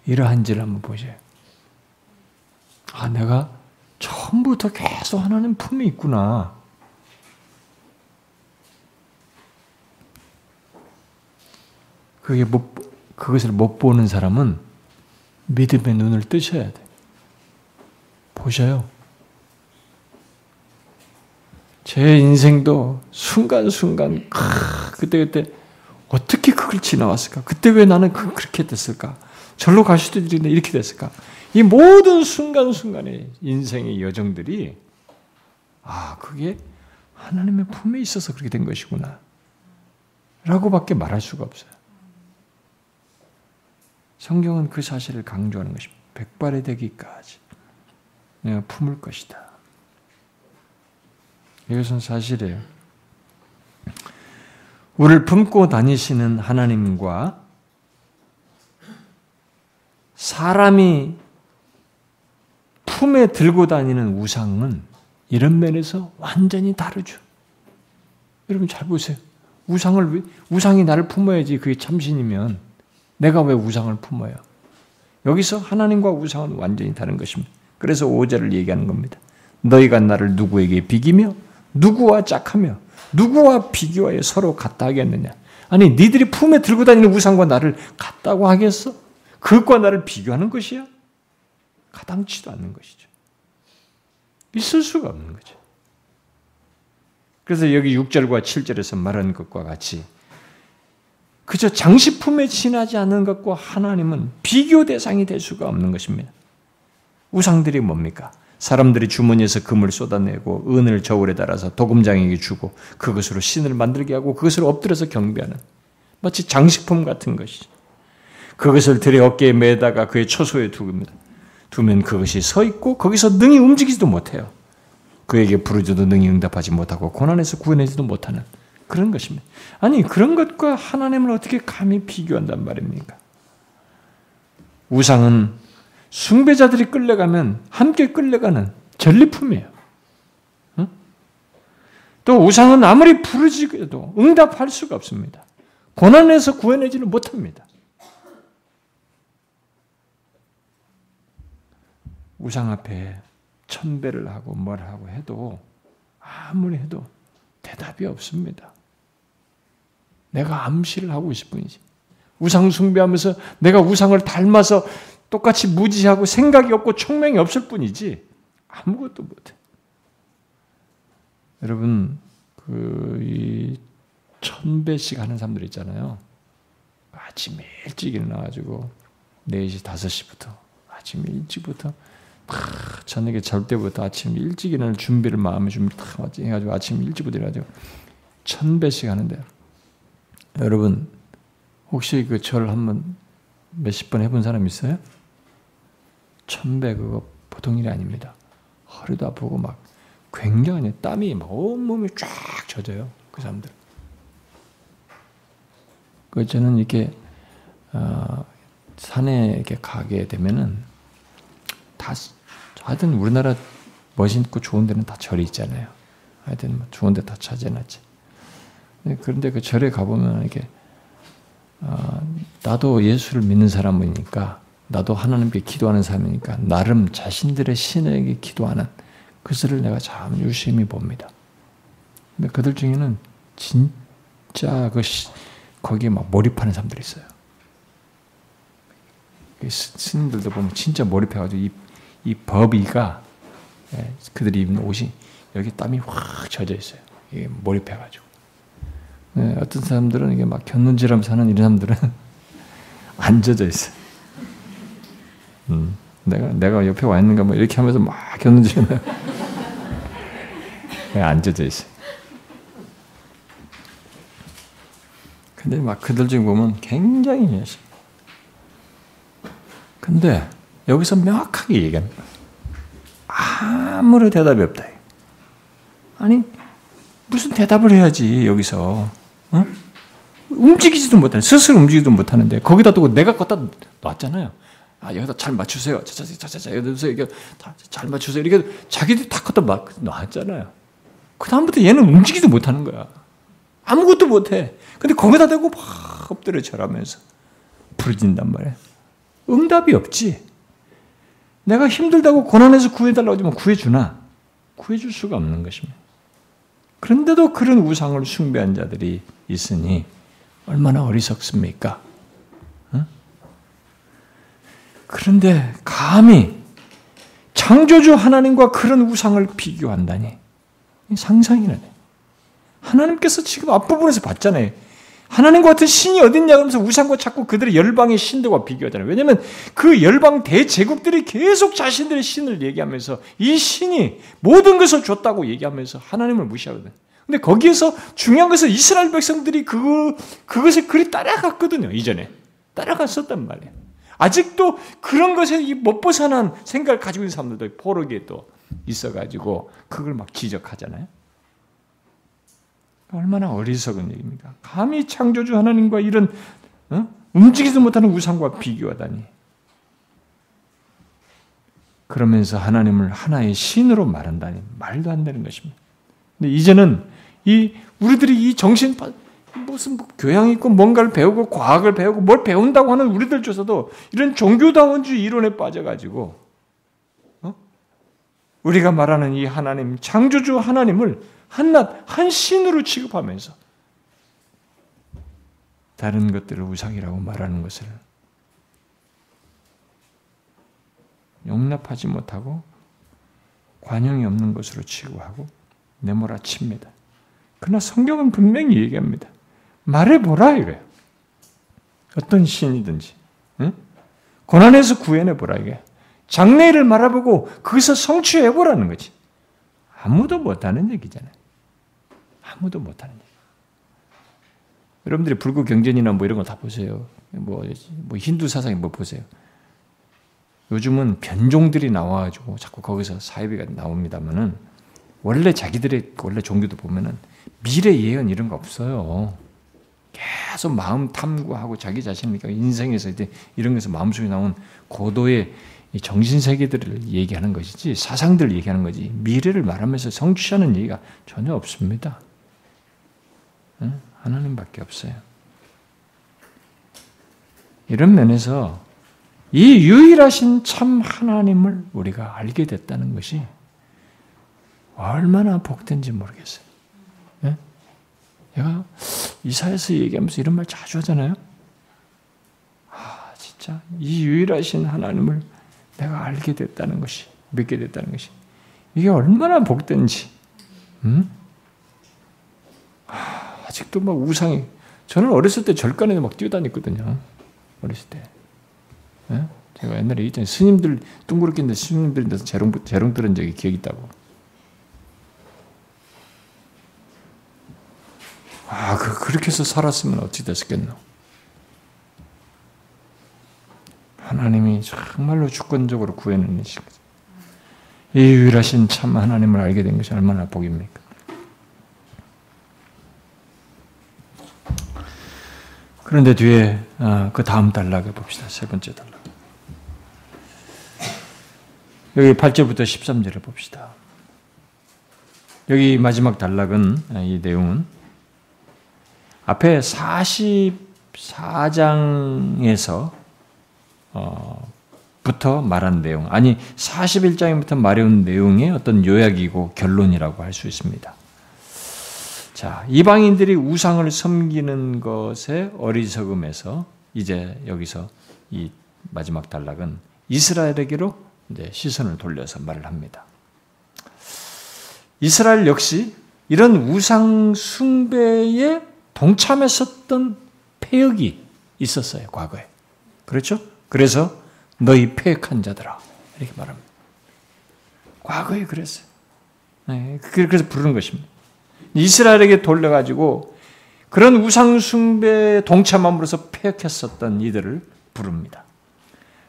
이러한지를 한번 보셔요. 아, 내가 처음부터 계속 하나님 품에 있구나. 그게 못, 그것을 못 보는 사람은 믿음의 눈을 뜨셔야 돼. 보셔요. 제 인생도 순간순간, 그때그때 어떻게 그걸 지나왔을까? 그때 왜 나는 그, 그렇게 됐을까? 절로 갈 수도 있는데 이렇게 됐을까? 이 모든 순간순간의 인생의 여정들이, 아, 그게 하나님의 품에 있어서 그렇게 된 것이구나. 라고밖에 말할 수가 없어요. 성경은 그 사실을 강조하는 것입니다. 백발의 되기까지 내가 품을 것이다. 이것은 사실이에요. 우리를 품고 다니시는 하나님과 사람이 품에 들고 다니는 우상은 이런 면에서 완전히 다르죠. 여러분 잘 보세요. 우상을 우상이 나를 품어야지 그게 참신이면 내가 왜 우상을 품어요? 여기서 하나님과 우상은 완전히 다른 것입니다. 그래서 5절을 얘기하는 겁니다. 너희가 나를 누구에게 비기며 누구와 짝하며 누구와 비교하여 서로 같다 하겠느냐? 아니 니들이 품에 들고 다니는 우상과 나를 같다고 하겠어? 그것과 나를 비교하는 것이야? 가당치도 않는 것이죠. 있을 수가 없는 거죠. 그래서 여기 6절과 7절에서 말하는 것과 같이 그저 장식품에 지나지 않는 것과 하나님은 비교 대상이 될 수가 없는 것입니다. 우상들이 뭡니까? 사람들이 주머니에서 금을 쏟아내고 은을 저울에 달아서 도금장에게 주고 그것으로 신을 만들게 하고 그것을 엎드려서 경배하는 마치 장식품 같은 것이죠. 그것을 들의 어깨에 매다가 그의 초소에 두입니다. 두면 그것이 서 있고 거기서 능히 움직이지도 못해요. 그에게 부르짖도 능히 응답하지 못하고 고난에서 구원하지도 못하는 그런 것입니다. 아니, 그런 것과 하나님을 어떻게 감히 비교한단 말입니까? 우상은 숭배자들이 끌려가면 함께 끌려가는 전리품이에요. 또 우상은 아무리 부르짖어도 응답할 수가 없습니다. 고난에서 구해내지는 못합니다. 우상 앞에 천배를 하고 뭘 하고 해도 아무리 해도 대답이 없습니다. 내가 암시를 하고 있을 뿐이지. 우상 숭배하면서 내가 우상을 닮아서 똑같이 무지하고 생각이 없고 총명이 없을 뿐이지 아무것도 못해. 여러분 그이 천배씩 하는 사람들 있잖아요. 아침 일찍 일어나가지고 4시, 5시부터 아침 일찍부터 다 저녁에 잘 때부터 아침 일찍 일어날 준비를 마음에 다 해가지고 아침 일찍부터 일어나가지고 천배씩 하는데 여러분 혹시 그 절 한번 몇십 번 해본 사람 있어요? 천 배 그거 보통 일이 아닙니다. 허리도 아프고 막 굉장히 땀이 온몸이 쫙 젖어요. 그 사람들. 그 저는 이렇게 어, 산에 이렇게 가게 되면은 다 하여튼 우리나라 멋있고 좋은 데는 다 절이 있잖아요. 하여튼 뭐 좋은 데 다 찾아놨지. 네, 그런데 그 절에 가보면 이렇게 어, 나도 예수를 믿는 사람이니까 나도 하나님께 기도하는 사람이니까 나름 자신들의 신에게 기도하는 그것을 내가 참 유심히 봅니다. 근데 그들 중에는 진짜 그 거기에 막 몰입하는 사람들이 있어요. 스님들도 보면 진짜 몰입해가지고 이, 이 법이가 예, 그들이 입는 옷이 여기 땀이 확 젖어 있어요. 이게 몰입해가지고. 네, 어떤 사람들은 이게 막 견눈질하면서 사는 이런 사람들은 [LAUGHS] 안 젖어 있어. 음, 내가 내가 옆에 와 있는가 뭐 이렇게 하면서 막 견눈질하면 [LAUGHS] 안 젖어 있어. 근데 막 그들 중 보면 굉장히 열심히. 근데 여기서 명확하게 얘기합니다. 아무런 대답이 없다. 아니 무슨 대답을 해야지 여기서 어? 움직이지도 못하는 스스로 움직이지도 못하는데 거기다 두고 내가 갖다 놨잖아요. 아, 여기다 잘 맞추세요. 자자자자자 여기서 잘 맞추세요. 이렇게 자기들이 다 갖다 막 놨잖아요. 그 다음부터 얘는 움직이도 못하는 거야. 아무것도 못해. 근데 거기다 대고 막 엎드려 절하면서 부르진단 말이야. 응답이 없지. 내가 힘들다고 고난에서 구해달라고 하지만 구해주나? 구해줄 수가 없는 것입니다. 그런데도 그런 우상을 숭배한 자들이 있으니 얼마나 어리석습니까? 응? 그런데 감히 창조주 하나님과 그런 우상을 비교한다니 상상이나 돼. 하나님께서 지금 앞부분에서 봤잖아요. 하나님과 같은 신이 어딨냐 그러면서 우상과 자꾸 그들의 열방의 신들과 비교하잖아요. 왜냐하면 그 열방 대제국들이 계속 자신들의 신을 얘기하면서 이 신이 모든 것을 줬다고 얘기하면서 하나님을 무시하거든요. 근데 거기에서 중요한 것은 이스라엘 백성들이 그, 그것을 그리 따라갔거든요. 이전에. 따라갔었단 말이에요. 아직도 그런 것에 못 벗어난 생각을 가지고 있는 사람들도 포로기에 또 있어가지고 그걸 막 지적하잖아요. 얼마나 어리석은 얘기입니까? 감히 창조주 하나님과 이런 어? 움직이지도 못하는 우상과 비교하다니. 그러면서 하나님을 하나의 신으로 말한다니 말도 안 되는 것입니다. 근데 이제는 이 우리들이 이 정신 무슨 뭐 교양 있고 뭔가를 배우고 과학을 배우고 뭘 배운다고 하는 우리들 조차도 이런 종교다원주의 이론에 빠져가지고 어? 우리가 말하는 이 하나님 창조주 하나님을 한낱 한 신으로 취급하면서 다른 것들을 우상이라고 말하는 것을 용납하지 못하고 관용이 없는 것으로 취급하고 내몰아칩니다. 그러나 성경은 분명히 얘기합니다. 말해보라 이거예요. 어떤 신이든지 응? 고난에서 구해내보라 이게 장래를 말해보고 거기서 성취해보라는 거지. 아무도 못하는 얘기잖아요. 아무도 못하는 일. 여러분들이 불교 경전이나 뭐 이런 거 다 보세요. 뭐, 뭐 힌두 사상이 뭐 보세요. 요즘은 변종들이 나와가지고 자꾸 거기서 사이비가 나옵니다만은 원래 자기들의 원래 종교도 보면은 미래 예언 이런 거 없어요. 계속 마음 탐구하고 자기 자신이니까 인생에서 이제 이런 것에서 마음속에 나온 고도의 정신 세계들을 얘기하는 것이지 사상들을 얘기하는 거지 미래를 말하면서 성취하는 얘기가 전혀 없습니다. 하나님밖에 없어요. 이런 면에서 이 유일하신 참 하나님을 우리가 알게 됐다는 것이 얼마나 복된지 모르겠어요. 예? 제가 이사에서 얘기하면서 이런 말 자주 하잖아요. 아, 진짜 이 유일하신 하나님을 내가 알게 됐다는 것이, 믿게 됐다는 것이 이게 얼마나 복된지. 음? 아 직도 막 우상이 저는 어렸을 때 절간에 막 뛰어다녔거든요. 어렸을 때. 네? 제가 옛날에 있잖아요. 스님들 둥그렇게 있는데 스님들이 돼서 재롱 재롱 들은 적이 기억이 있다고. 아, 그 그렇게 해서 살았으면 어찌 됐었겠노? 하나님이 정말로 주권적으로 구해내는 시이 유일하신 참 하나님을 알게 된 것이 얼마나 복입니까? 그런데 뒤에 어, 그 다음 단락에 봅시다. 세 번째 단락. 여기 8절부터 13절을 봅시다. 여기 마지막 단락은 아, 이 내용은 앞에 44장에서 어, 부터 말한 내용, 아니 41장부터 말해온 내용의 어떤 요약이고 결론이라고 할 수 있습니다. 자, 이방인들이 우상을 섬기는 것의 어리석음에서 이제 여기서 이 마지막 단락은 이스라엘에게로 이제 시선을 돌려서 말을 합니다. 이스라엘 역시 이런 우상 숭배에 동참했었던 폐역이 있었어요, 과거에. 그렇죠? 그래서 너희 폐역한 자들아. 이렇게 말합니다. 과거에 그랬어요. 네, 그래서 부르는 것입니다. 이스라엘에게 돌려가지고 그런 우상숭배에 동참함으로써 폐역했었던 이들을 부릅니다.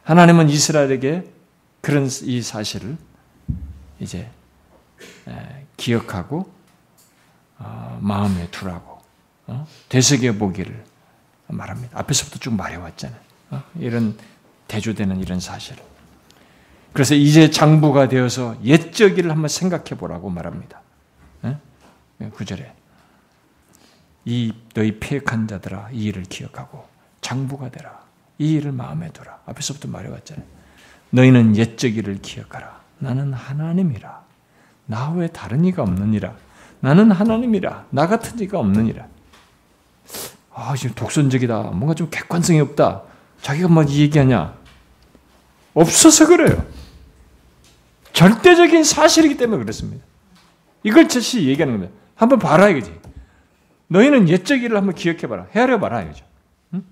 하나님은 이스라엘에게 그런 이 사실을 이제 기억하고 어, 마음에 두라고 어, 되새겨 보기를 말합니다. 앞에서부터 쭉 말해왔잖아요. 어, 이런 대조되는 이런 사실. 그래서 이제 장부가 되어서 옛적일을 한번 생각해 보라고 말합니다. 구절에 이 너희 폐역한 자들아 이 일을 기억하고 장부가 되라. 이 일을 마음에 두라. 앞에서부터 말해왔잖아요. 너희는 옛적 일을 기억하라. 나는 하나님이라. 나 외에 다른 이가 없느니라. 나는 하나님이라. 나 같은 이가 없느니라. 아, 지금 독선적이다. 뭔가 좀 객관성이 없다. 자기가 막 얘기하냐? 없어서 그래요. 절대적인 사실이기 때문에 그렇습니다. 이걸 즉시 얘기하는 겁니다. 한번 봐라 이거지. 너희는 옛적 일을 한번 기억해봐라. 헤아려봐라 이거죠. 응?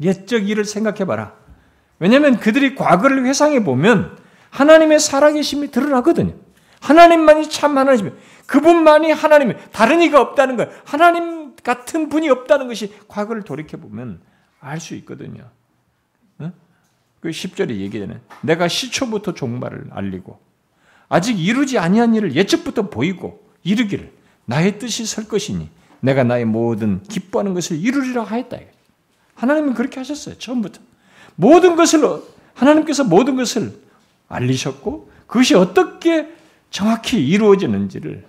옛적 일을 생각해봐라. 왜냐하면 그들이 과거를 회상해 보면 하나님의 살아계심이 드러나거든요. 하나님만이 참 하나님이며 그분만이 하나님이 다른 이가 없다는 것, 하나님 같은 분이 없다는 것이 과거를 돌이켜 보면 알 수 있거든요. 응? 그 10절에 얘기되는 내가 시초부터 종말을 알리고 아직 이루지 아니한 일을 예측부터 보이고 이르기를 나의 뜻이 설 것이니 내가 나의 모든 기뻐하는 것을 이루리라 하였다. 하나님은 그렇게 하셨어요. 처음부터. 모든 것을 하나님께서 모든 것을 알리셨고 그것이 어떻게 정확히 이루어지는지를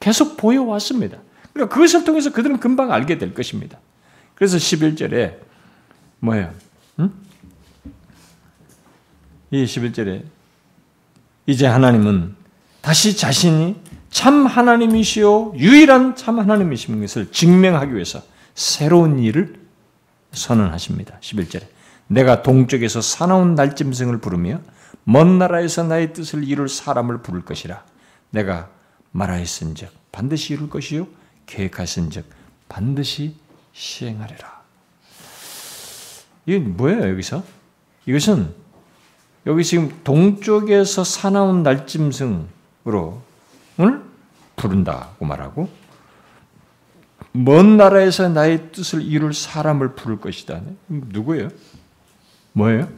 계속 보여왔습니다. 그러니까 그것을 통해서 그들은 금방 알게 될 것입니다. 그래서 11절에 뭐예요? 응? 이 11절에 이제 하나님은 다시 자신이 참 하나님이시요 유일한 참 하나님이신 것을 증명하기 위해서 새로운 일을 선언하십니다. 11절에 내가 동쪽에서 사나운 날짐승을 부르며 먼 나라에서 나의 뜻을 이룰 사람을 부를 것이라 내가 말하였은즉 반드시 이룰 것이요 계획하신즉 반드시 시행하리라. 이게 뭐예요 여기서? 이것은 여기 지금 동쪽에서 사나운 날짐승으로 을 부른다고 말하고 먼 나라에서 나의 뜻을 이룰 사람을 부를 것이다. 누구예요? 뭐예요?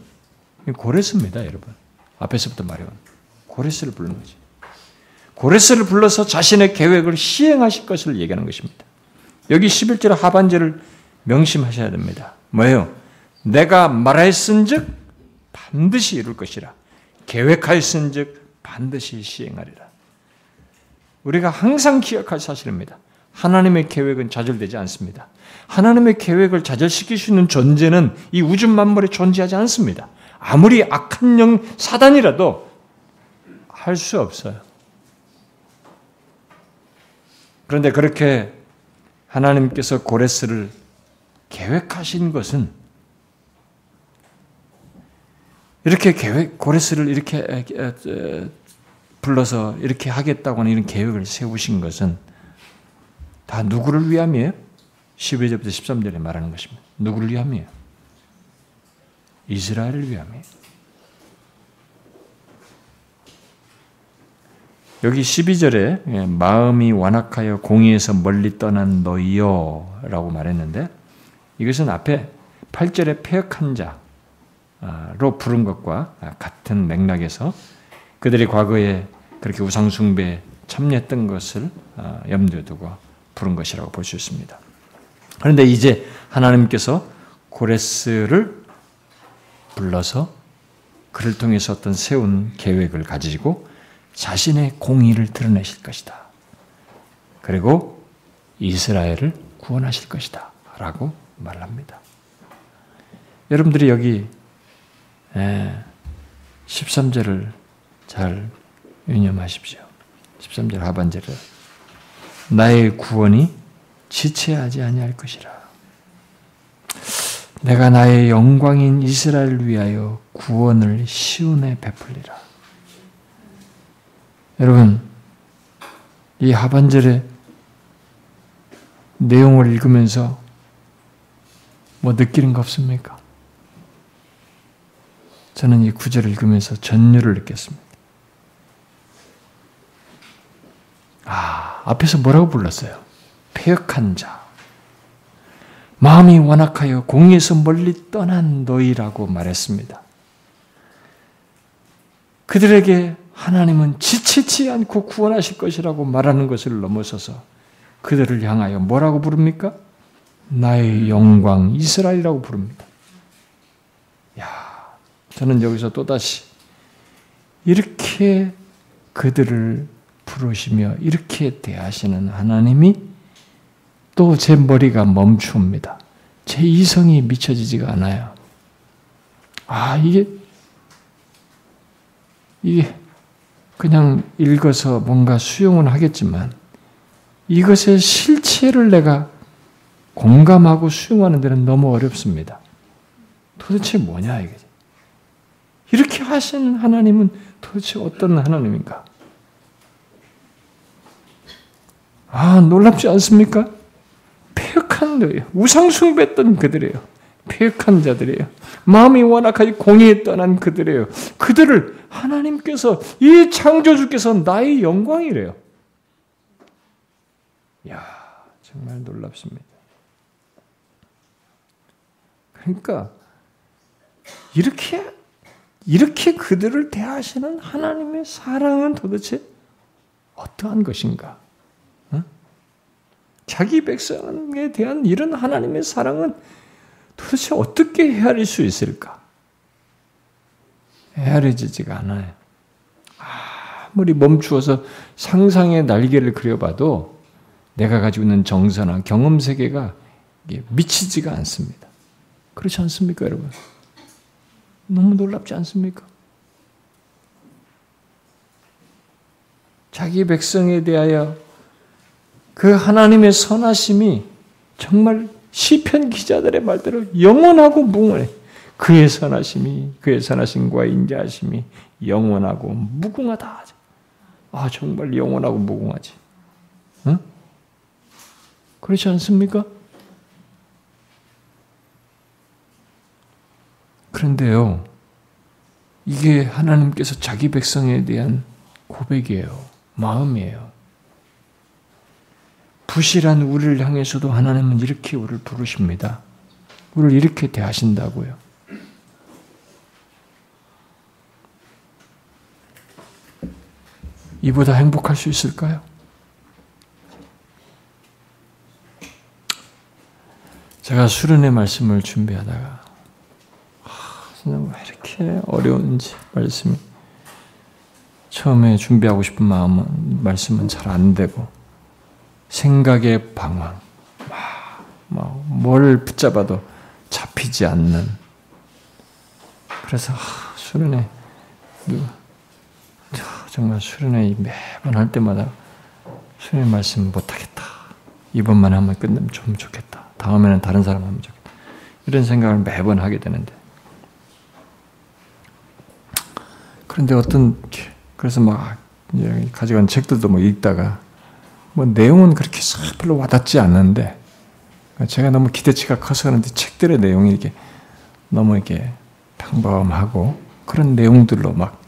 고레스입니다, 여러분. 앞에서부터 말해온 고레스를 부르는 거지. 고레스를 불러서 자신의 계획을 시행하실 것을 얘기하는 것입니다. 여기 11절 하반절을 명심하셔야 됩니다. 뭐예요? 내가 말하였은즉 반드시 이룰 것이라. 계획하였은즉 반드시 시행하리라. 우리가 항상 기억할 사실입니다. 하나님의 계획은 좌절되지 않습니다. 하나님의 계획을 있는 존재는 이 우주 만물에 존재하지 않습니다. 아무리 악한 영 사단이라도 할 수 없어요. 그런데 그렇게 하나님께서 고레스를 계획하신 것은 이렇게 계획 고레스를 이렇게 불러서 이렇게 하겠다고 하는 이런 계획을 세우신 것은 다 누구를 위함이에요? 12절부터 13절에 말하는 것입니다. 누구를 위함이에요? 이스라엘을 위함이에요. 여기 12절에 예, 마음이 완악하여 공의에서 멀리 떠난 너희여 라고 말했는데 이것은 앞에 8절에 폐역한 자로 부른 것과 같은 맥락에서 그들이 과거에 그렇게 우상숭배에 참여했던 것을 아, 염두에 두고 부른 것이라고 볼 수 있습니다. 그런데 이제 하나님께서 고레스를 불러서 그를 통해서 어떤 세운 계획을 가지고 자신의 공의를 드러내실 것이다. 그리고 이스라엘을 구원하실 것이다. 라고 말합니다. 여러분들이 여기 13절을 잘 유념하십시오. 13절 하반절에 나의 구원이 지체하지 아니할 것이라. 내가 나의 영광인 이스라엘을 위하여 구원을 시온에 베풀리라. 여러분, 이 하반절의 내용을 읽으면서 뭐 느끼는 거 없습니까? 저는 이 구절을 읽으면서 전율을 느꼈습니다. 아, 앞에서 뭐라고 불렀어요? 폐역한 자. 마음이 완악하여 공에서 멀리 떠난 너희라고 말했습니다. 그들에게 하나님은 지치지 않고 구원하실 것이라고 말하는 것을 넘어서서 그들을 향하여 뭐라고 부릅니까? 나의 영광 이스라엘이라고 부릅니다. 야, 저는 여기서 또다시 이렇게 그들을 부르시며 이렇게 대하시는 하나님이 또 제 머리가 멈춥니다. 제 이성이 미쳐지지가 않아요. 아, 이게, 이게 그냥 읽어서 뭔가 수용은 하겠지만 이것의 실체를 내가 공감하고 수용하는 데는 너무 어렵습니다. 도대체 뭐냐, 이게. 이렇게 하시는 하나님은 도대체 어떤 하나님인가? 아, 놀랍지 않습니까? 폐역한 거예요. 우상숭배했던 그들이에요. 폐역한 자들이에요. 마음이 완악하게 공의에 떠난 그들이에요. 그들을 하나님께서 이 창조주께서 나의 영광이래요. 야, 정말 놀랍습니다. 그러니까 이렇게 이렇게 그들을 대하시는 하나님의 사랑은 도대체 어떠한 것인가? 자기 백성에 대한 이런 하나님의 사랑은 도대체 어떻게 헤아릴 수 있을까? 헤아려지지가 않아요. 아무리 멈추어서 상상의 날개를 그려봐도 내가 가지고 있는 정서나 경험 세계가 미치지가 않습니다. 그렇지 않습니까, 여러분? 너무 놀랍지 않습니까? 자기 백성에 대하여 그 하나님의 선하심이 정말 시편 기자들의 말대로 영원하고 무궁해. 그의 선하심이 그의 선하심과 인자하심이 영원하고 무궁하다. 아 정말 영원하고 무궁하지. 응? 그렇지 않습니까? 그런데요, 이게 하나님께서 자기 백성에 대한 고백이에요. 마음이에요. 부실한 우리를 향해서도 하나님은 이렇게 우리를 부르십니다. 우리를 이렇게 대하신다고요. 이보다 행복할 수 있을까요? 제가 수련의 말씀을 준비하다가 왜 이렇게 어려운지 말씀이 처음에 준비하고 싶은 마음은 말씀은 잘 안 되고 생각의 방황, 뭘 붙잡아도 잡히지 않는. 그래서 수련회 정말 수련회 매번 할 때마다 수련회 말씀 못하겠다. 이번만 하면 끝내면 좀 좋겠다. 다음에는 다른 사람 하면 좋겠다. 이런 생각을 매번 하게 되는데. 그런데 어떤 그래서 막 가져간 책들도 뭐 읽다가 뭐 내용은 그렇게 별로 와닿지 않는데 제가 너무 기대치가 커서 그런데 책들의 내용이 이렇게 너무 이렇게 평범하고 그런 내용들로 막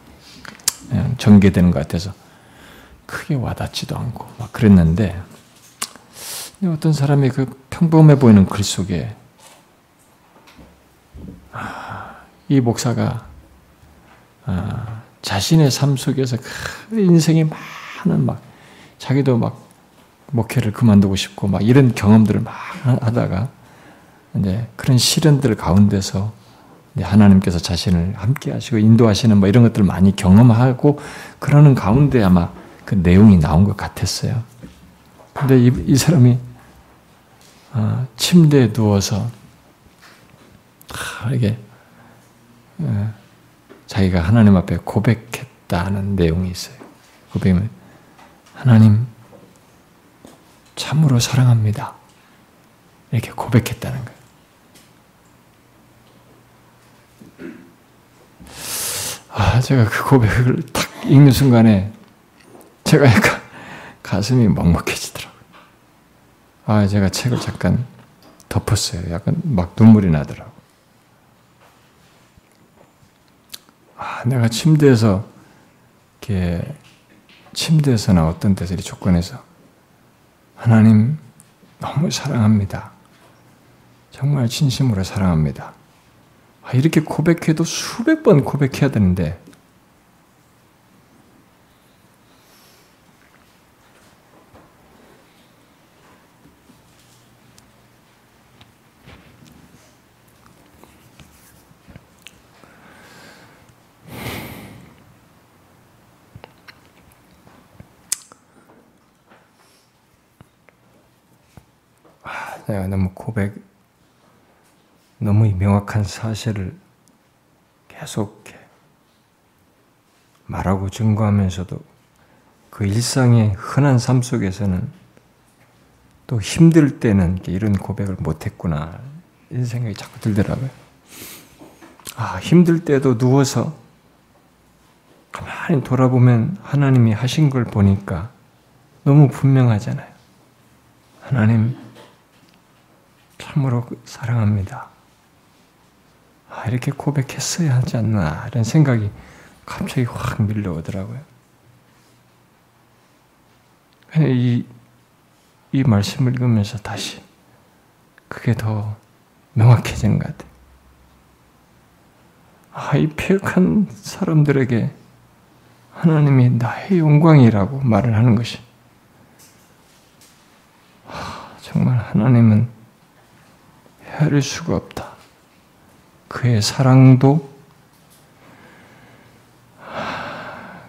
전개되는 것 같아서 크게 와닿지도 않고 막 그랬는데 어떤 사람이 그 평범해 보이는 글 속에 아, 이 목사가 아, 자신의 삶 속에서 그 인생이 많은 막 자기도 막 목회를 그만두고 싶고 막 이런 경험들을 막 하다가 이제 그런 시련들 가운데서 하나님께서 자신을 함께 하시고 인도하시는 뭐 이런 것들을 많이 경험하고 그러는 가운데 아마 그 내용이 나온 것 같았어요. 근데 이, 이 사람이 어, 침대에 누워서 이게 어, 자기가 하나님 앞에 고백했다는 내용이 있어요. 고백은 하나님 참으로 사랑합니다. 이렇게 고백했다는 거예요. 아, 제가 그 고백을 탁 읽는 순간에 제가 약간 가슴이 먹먹해지더라고요. 아, 제가 책을 잠깐 덮었어요. 약간 막 눈물이 나더라고요. 아, 내가 침대에서 이렇게 침대에서나 어떤 데서 이렇게 조건에서 하나님 너무 사랑합니다. 정말 진심으로 사랑합니다. 아, 이렇게 고백해도 수백 번 고백해야 되는데 내가 너무 고백, 너무 명확한 사실을 계속 말하고 증거하면서도 그 일상의 흔한 삶 속에서는 또 힘들 때는 이런 고백을 못했구나 이런 생각이 자꾸 들더라고요. 아 힘들 때도 누워서 가만히 돌아보면 하나님이 하신 걸 보니까 너무 분명하잖아요. 하나님 참으로 사랑합니다. 아, 이렇게 고백했어야 하지 않나 이런 생각이 갑자기 확 밀려오더라고요. 이, 이 말씀을 읽으면서 다시 그게 더 명확해지는 것 같아요. 아, 이 폐역한 사람들에게 하나님이 나의 영광이라고 말을 하는 것이 아, 정말 하나님은 헤아릴 수가 없다. 그의 사랑도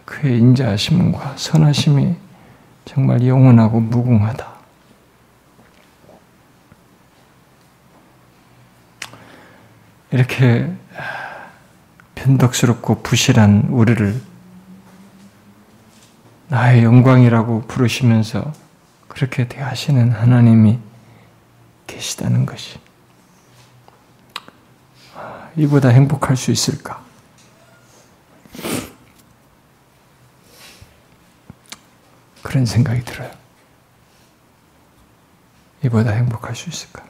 그의 인자하심과 선하심이 정말 영원하고 무궁하다. 이렇게 변덕스럽고 부실한 우리를 나의 영광이라고 부르시면서 그렇게 대하시는 하나님이 계시다는 것이 이보다 행복할 수 있을까? 그런 생각이 들어요. 이보다 행복할 수 있을까?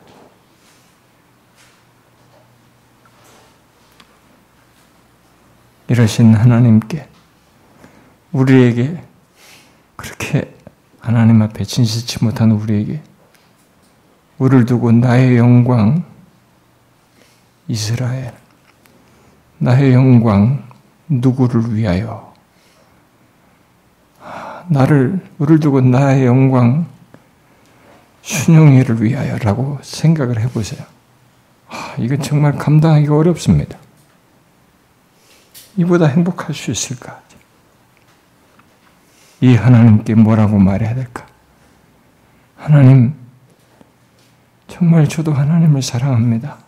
이러신 하나님께 우리에게 그렇게 하나님 앞에 진실치 못한 우리에게 우리를 두고 나의 영광 이스라엘 나의 영광 누구를 위하여 나를 우리를 두고 나의 영광 순영이를 위하여라고 생각을 해보세요. 아, 이건 정말 감당하기 어렵습니다. 이보다 행복할 수 있을까? 이 하나님께 뭐라고 말해야 될까? 하나님, 정말 저도 하나님을 사랑합니다.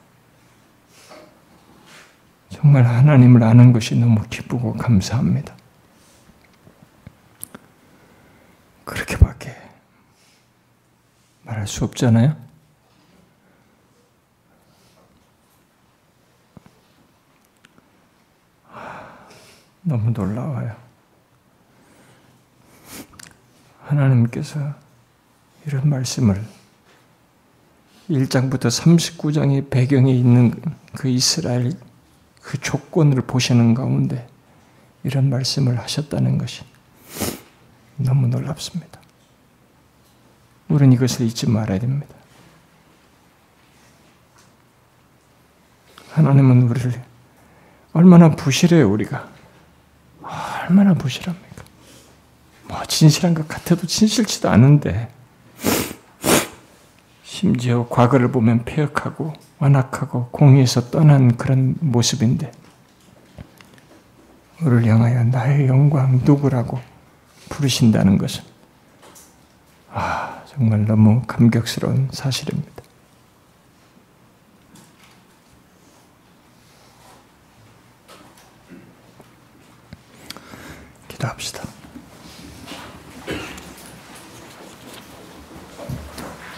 정말 하나님을 아는 것이 너무 기쁘고 감사합니다. 그렇게밖에 말할 수 없잖아요? 너무 놀라워요. 하나님께서 이런 말씀을 1장부터 39장의 배경에 있는 그 이스라엘 그 조건을 보시는 가운데 이런 말씀을 하셨다는 것이 너무 놀랍습니다. 우리는 이것을 잊지 말아야 됩니다. 하나님은 우리를 얼마나 부실해요, 우리가. 얼마나 부실합니까? 뭐, 진실한 것 같아도 진실치도 않은데, 심지어 과거를 보면 폐역하고, 완악하고, 공의에서 떠난 그런 모습인데, 우리를 향하여 나의 영광 누구라고 부르신다는 것은 아, 정말 너무 감격스러운 사실입니다. 기도합시다.